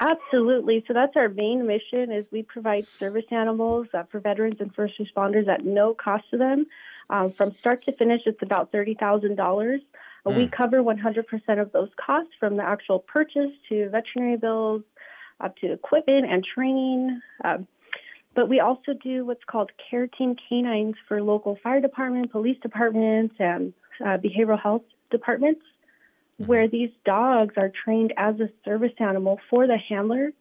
Absolutely. So that's our main mission is we provide service animals uh, for veterans and first responders at no cost to them. Um, from start to finish, it's about $30,000. Mm. We hmm. cover 100% of those costs from the actual purchase to veterinary bills, up to equipment and training. Um, but we also do what's called care team canines for local fire department, police departments, and uh, behavioral health departments. Where these dogs are trained as a service animal for the handler,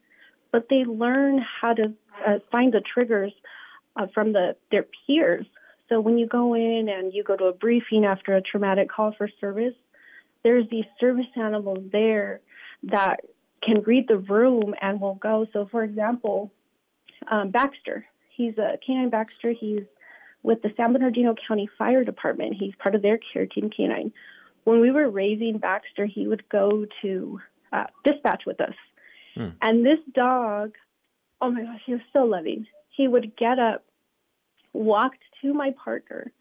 but they learn how to uh, find the triggers uh, from the their peers so when you go in and you go to a briefing after a traumatic call for service, there's these service animals there that can read the room and will go. So, for example, um, Baxter, he's a canine Baxter. He's with the San Bernardino County Fire Department. He's part of their care team canine. When we were raising Baxter, he would go to uh, dispatch with us. Hmm. And this dog, oh my gosh, he was so loving. He would get up, walked to my partner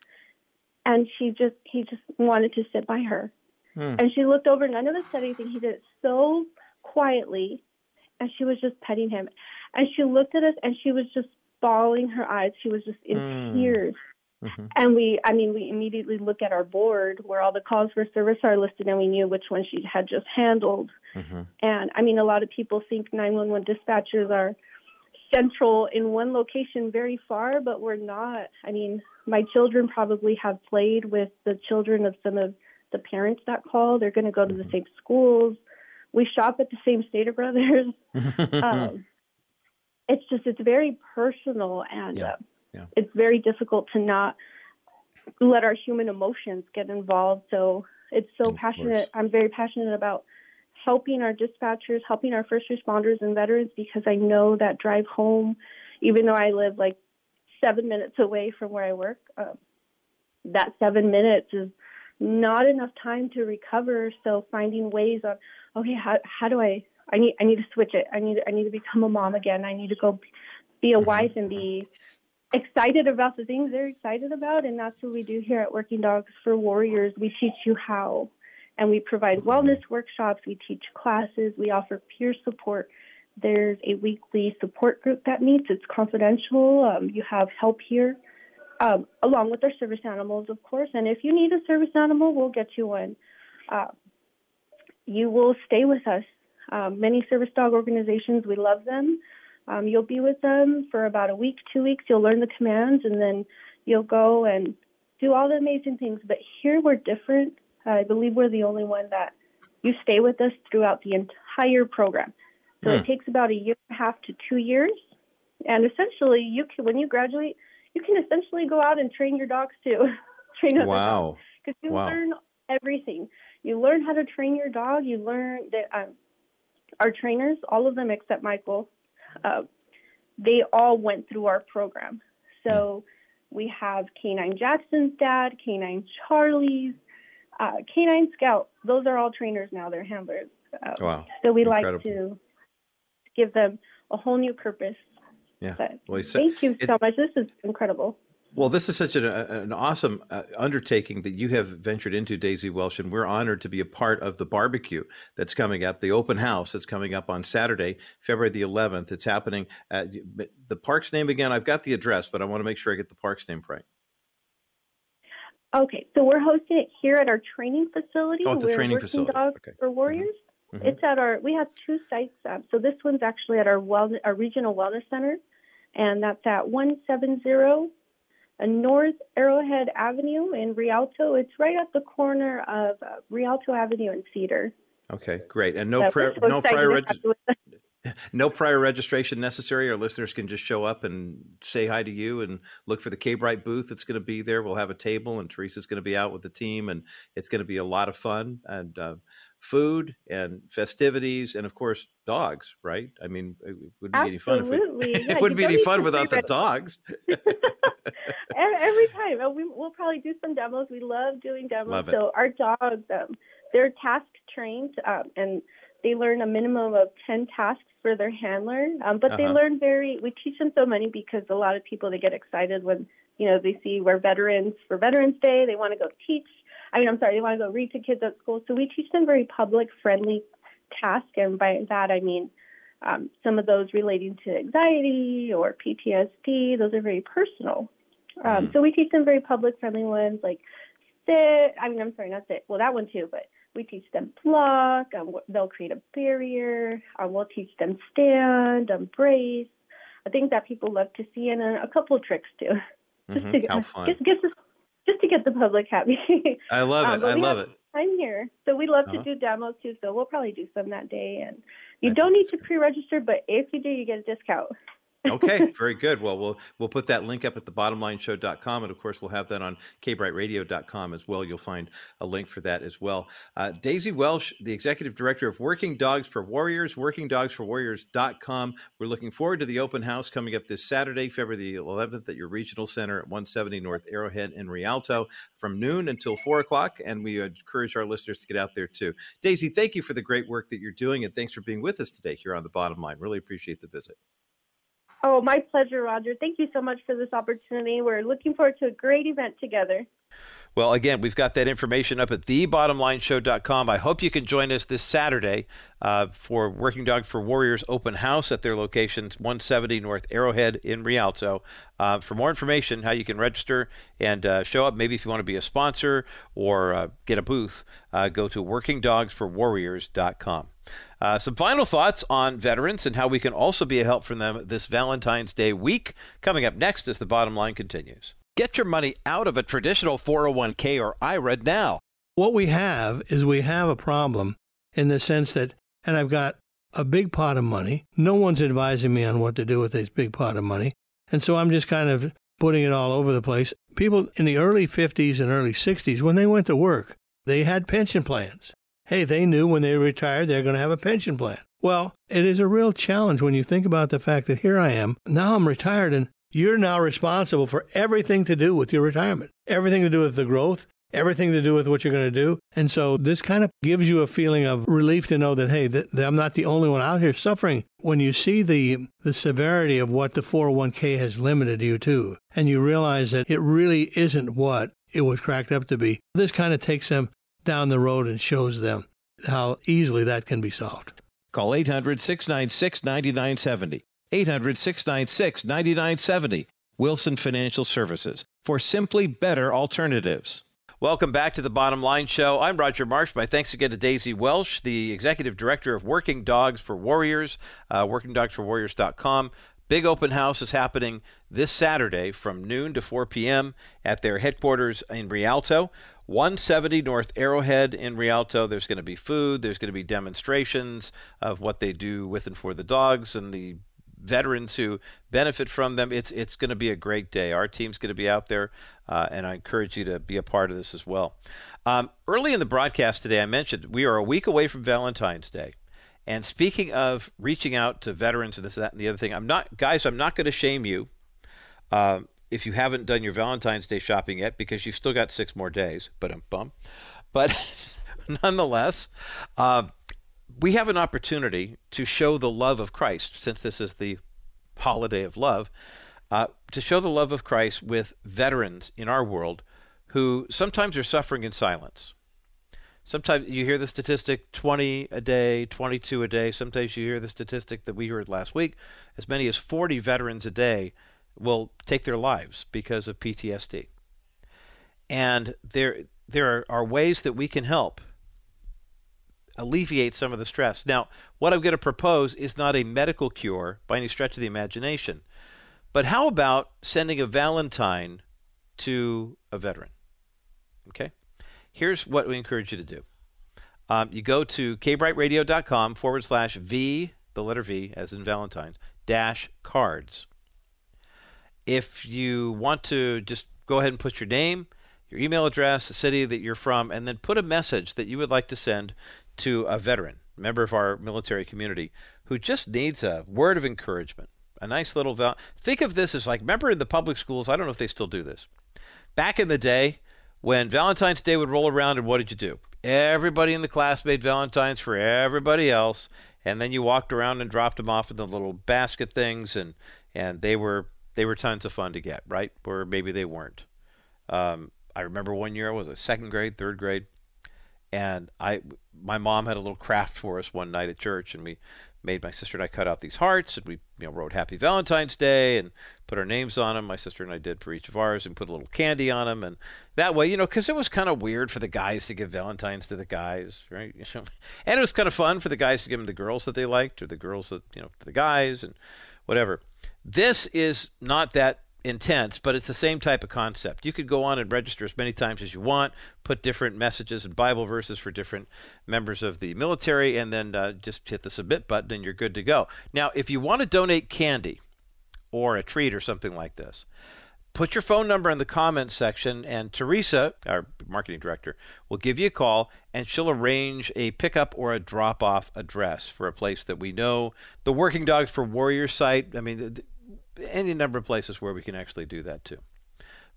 and she just he just wanted to sit by her hmm. and she looked over none of us said anything he did it so quietly, and she was just petting him. And she looked at us and she was just bawling her eyes. She was just in mm. tears. Mm-hmm. And we, I mean, we immediately look at our board where all the calls for service are listed, and we knew which one she had just handled. Mm-hmm. And I mean, a lot of people think 911 dispatchers are central in one location very far, but we're not. I mean, my children probably have played with the children of some of the parents that call. They're going to go to the mm-hmm. same schools. We shop at the same Stater Brothers. um, it's just, it's very personal and. Yeah. Uh, yeah. it's very difficult to not let our human emotions get involved. So it's so of passionate. Course. I'm very passionate about helping our dispatchers, helping our first responders and veterans because I know that drive home, even though I live like seven minutes away from where I work, uh, that seven minutes is not enough time to recover. So finding ways of, okay, how, how do I, I need, I need to switch it. I need, I need to become a mom again. I need to go be a mm-hmm. wife and be excited about the things they're excited about. And that's what we do here at Working Dogs for Warriors. We teach you how, and we provide wellness workshops, we teach classes, we offer peer support. There's a weekly support group that meets, it's confidential. Um, you have help here. Um, along with our service animals, of course. And if you need a service animal, we'll get you one. Uh, you will stay with us. Um, many service dog organizations, we love them. Um, you'll be with them for about a week, two weeks. You'll learn the commands, and then you'll go and do all the amazing things. But here we're different. I believe we're the only one that you stay with us throughout the entire program. So it hmm. takes about a year and a half to two years. And essentially, you can when you graduate, you can essentially go out and train your dogs too. train other wow. Because you wow. learn everything. You learn how to train your dog. You learn that um, our trainers, all of them except Michael, uh, they all went through our program. So we have Canine Jackson's dad, Canine Charlie's, uh, Canine Scout. Those are all trainers now. They're handlers. Uh, wow. So we Incredible. like to give them a whole new purpose. Yeah. But well, thank you so much. This is incredible. Well, this is such an, an awesome uh, undertaking that you have ventured into, Daisy Welsh, and we're honored to be a part of the barbecue that's coming up, the open house that's coming up on Saturday, February the 11th. It's happening at the park's name again. I've got the address, but I want to make sure I get the park's name right. Okay, so we're hosting it here at our training facility. Oh, the we're training facility. Dogs okay. for Warriors. Mm-hmm. It's at our. We have two sites. Um, so this one's actually at our wellness, our regional wellness center, and that's at one seven zero North Arrowhead Avenue in Rialto. It's right at the corner of uh, Rialto Avenue and Cedar. Okay, great. And no, so no prior reg- no prior registration necessary. Our listeners can just show up and say hi to you and look for the K-Brite booth that's going to be there. We'll have a table, and Teresa's going to be out with the team, and it's going to be a lot of fun and uh, food and festivities, and of course dogs. Right? I mean, it wouldn't Absolutely. be any fun if we, yeah, it wouldn't be any fun without the dogs. every time. Oh, we, will probably do some demos. We love doing demos. Love so our dogs, um, they're task trained, um, and they learn a minimum of 10 tasks for their handler. Um, but uh-huh. they learn very, we teach them so many because a lot of people, they get excited when, you know, they see we're veterans for Veterans Day. They want to go teach. I mean, I'm sorry, they want to go read to kids at school. So we teach them very public friendly tasks. And by that, I mean, um, some of those relating to anxiety or PTSD, those are very personal. Um, mm-hmm. So we teach them very public friendly ones like sit. I mean, I'm sorry, not sit. Well, that one too, but we teach them block. Um, they'll create a barrier. Um, we'll teach them stand, embrace. I think that people love to see, and a, a couple of tricks too. just mm-hmm. to How fun. Just, just, just to get the public happy. I love um, it. I love it. I'm here, so we love uh-huh. to do demos too. So we'll probably do some that day, and you I don't need to pre-register, but if you do, you get a discount okay, very good. Well, we'll we'll put that link up at the bottomlineshow.com, and of course, we'll have that on kbriteradio.com as well. You'll find a link for that as well. Uh, Daisy Welsh, the executive director of Working Dogs for Warriors, workingdogsforwarriors.com. We're looking forward to the open house coming up this Saturday, February the 11th, at your regional center at 170 North Arrowhead in Rialto from noon until four o'clock. And we encourage our listeners to get out there too. Daisy, thank you for the great work that you're doing, and thanks for being with us today here on the Bottom Line. Really appreciate the visit. Oh, my pleasure, Roger. Thank you so much for this opportunity. We're looking forward to a great event together. Well, again, we've got that information up at thebottomlineshow.com. I hope you can join us this Saturday uh, for Working Dogs for Warriors open house at their locations, 170 North Arrowhead in Rialto. Uh, for more information, how you can register and uh, show up, maybe if you want to be a sponsor or uh, get a booth, uh, go to workingdogsforwarriors.com. Uh, some final thoughts on veterans and how we can also be a help for them this Valentine's Day week. Coming up next as the bottom line continues. Get your money out of a traditional 401k or IRA now. What we have is we have a problem in the sense that, and I've got a big pot of money. No one's advising me on what to do with this big pot of money. And so I'm just kind of putting it all over the place. People in the early 50s and early 60s, when they went to work, they had pension plans. Hey, they knew when they retired they're going to have a pension plan. Well, it is a real challenge when you think about the fact that here I am, now I'm retired, and you're now responsible for everything to do with your retirement, everything to do with the growth, everything to do with what you're going to do. And so this kind of gives you a feeling of relief to know that, hey, th- that I'm not the only one out here suffering. When you see the, the severity of what the 401k has limited you to, and you realize that it really isn't what it was cracked up to be, this kind of takes them down the road and shows them how easily that can be solved. Call 800 696 9970. 800 696 9970. Wilson Financial Services for simply better alternatives. Welcome back to the Bottom Line Show. I'm Roger Marsh. My thanks again to Daisy Welsh, the Executive Director of Working Dogs for Warriors, uh, workingdogsforwarriors.com. Big open house is happening this Saturday from noon to 4 p.m. at their headquarters in Rialto. 170 North Arrowhead in Rialto. There's going to be food. There's going to be demonstrations of what they do with and for the dogs and the veterans who benefit from them. It's it's going to be a great day. Our team's going to be out there, uh, and I encourage you to be a part of this as well. Um, early in the broadcast today, I mentioned we are a week away from Valentine's Day. And speaking of reaching out to veterans and this, that, and the other thing, I'm not, guys, I'm not going to shame you uh, if you haven't done your Valentine's Day shopping yet because you've still got six more days. But I'm bum. But nonetheless, uh, we have an opportunity to show the love of Christ, since this is the holiday of love, uh, to show the love of Christ with veterans in our world who sometimes are suffering in silence. Sometimes you hear the statistic 20 a day, 22 a day. Sometimes you hear the statistic that we heard last week as many as 40 veterans a day will take their lives because of PTSD. And there, there are ways that we can help alleviate some of the stress. Now, what I'm going to propose is not a medical cure by any stretch of the imagination, but how about sending a Valentine to a veteran? Okay? Here's what we encourage you to do. Um, you go to kbrightradio.com forward slash V, the letter V, as in Valentine, dash cards. If you want to just go ahead and put your name, your email address, the city that you're from, and then put a message that you would like to send to a veteran, member of our military community, who just needs a word of encouragement, a nice little val- think of this as like remember in the public schools i don't know if they still do this back in the day when valentine's day would roll around and what did you do? Everybody in the class made valentines for everybody else and then you walked around and dropped them off in the little basket things and and they were they were tons of fun to get right? Or maybe they weren't. Um, i remember one year i was a second grade third grade and I my mom had a little craft for us one night at church, and we made my sister and I cut out these hearts, and we you know wrote Happy Valentine's Day and put our names on them. My sister and I did for each of ours, and put a little candy on them, and that way, you know, because it was kind of weird for the guys to give Valentines to the guys, right? and it was kind of fun for the guys to give them the girls that they liked, or the girls that you know the guys, and whatever. This is not that intense, but it's the same type of concept. You could go on and register as many times as you want, put different messages and Bible verses for different members of the military, and then uh, just hit the submit button and you're good to go. Now, if you want to donate candy or a treat or something like this, put your phone number in the comments section, and Teresa, our marketing director, will give you a call and she'll arrange a pickup or a drop off address for a place that we know. The Working Dogs for Warriors site, I mean, any number of places where we can actually do that too.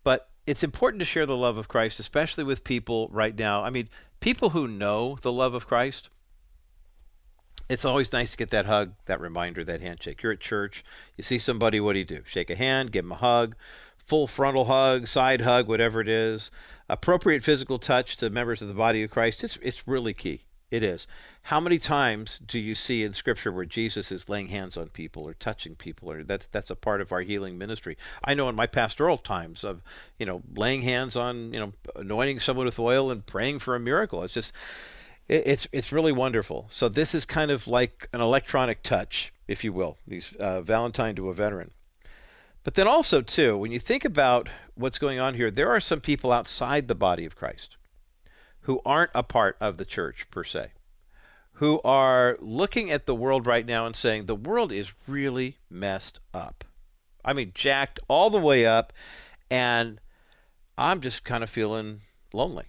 But it's important to share the love of Christ, especially with people right now. I mean, people who know the love of Christ. It's always nice to get that hug, that reminder, that handshake. You're at church, you see somebody, what do you do? Shake a hand, give them a hug, full frontal hug, side hug, whatever it is, appropriate physical touch to members of the body of Christ, it's, it's really key. It is. How many times do you see in Scripture where Jesus is laying hands on people or touching people, or that's that's a part of our healing ministry? I know in my pastoral times of you know laying hands on you know anointing someone with oil and praying for a miracle. It's just it, it's it's really wonderful. So this is kind of like an electronic touch, if you will. These uh, Valentine to a veteran. But then also too, when you think about what's going on here, there are some people outside the body of Christ who aren't a part of the church per se, who are looking at the world right now and saying the world is really messed up. I mean, jacked all the way up, and I'm just kind of feeling lonely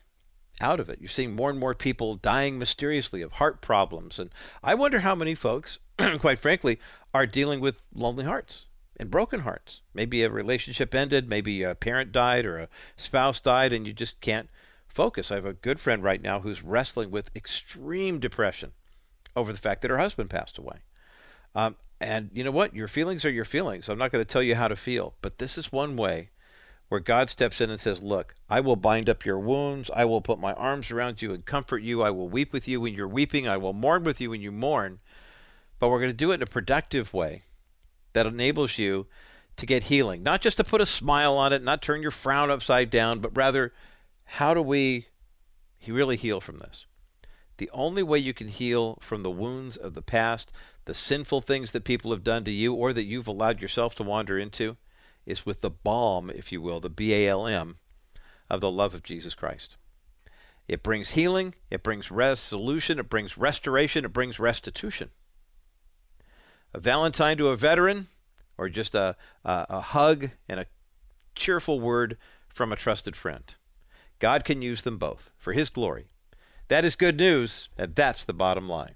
out of it. You're seeing more and more people dying mysteriously of heart problems. And I wonder how many folks, quite frankly, are dealing with lonely hearts and broken hearts. Maybe a relationship ended, maybe a parent died or a spouse died, and you just can't focus. I have a good friend right now who's wrestling with extreme depression over the fact that her husband passed away. Um, and you know what? Your feelings are your feelings. I'm not going to tell you how to feel, but this is one way where God steps in and says, Look, I will bind up your wounds. I will put my arms around you and comfort you. I will weep with you when you're weeping. I will mourn with you when you mourn. But we're going to do it in a productive way that enables you to get healing. Not just to put a smile on it, not turn your frown upside down, but rather how do we really heal from this? The only way you can heal from the wounds of the past, the sinful things that people have done to you or that you've allowed yourself to wander into, is with the balm, if you will, the B A L M, of the love of Jesus Christ. It brings healing, it brings resolution, it brings restoration, it brings restitution. A Valentine to a veteran, or just a, a, a hug and a cheerful word from a trusted friend. God can use them both for His glory. That is good news, and that's the bottom line.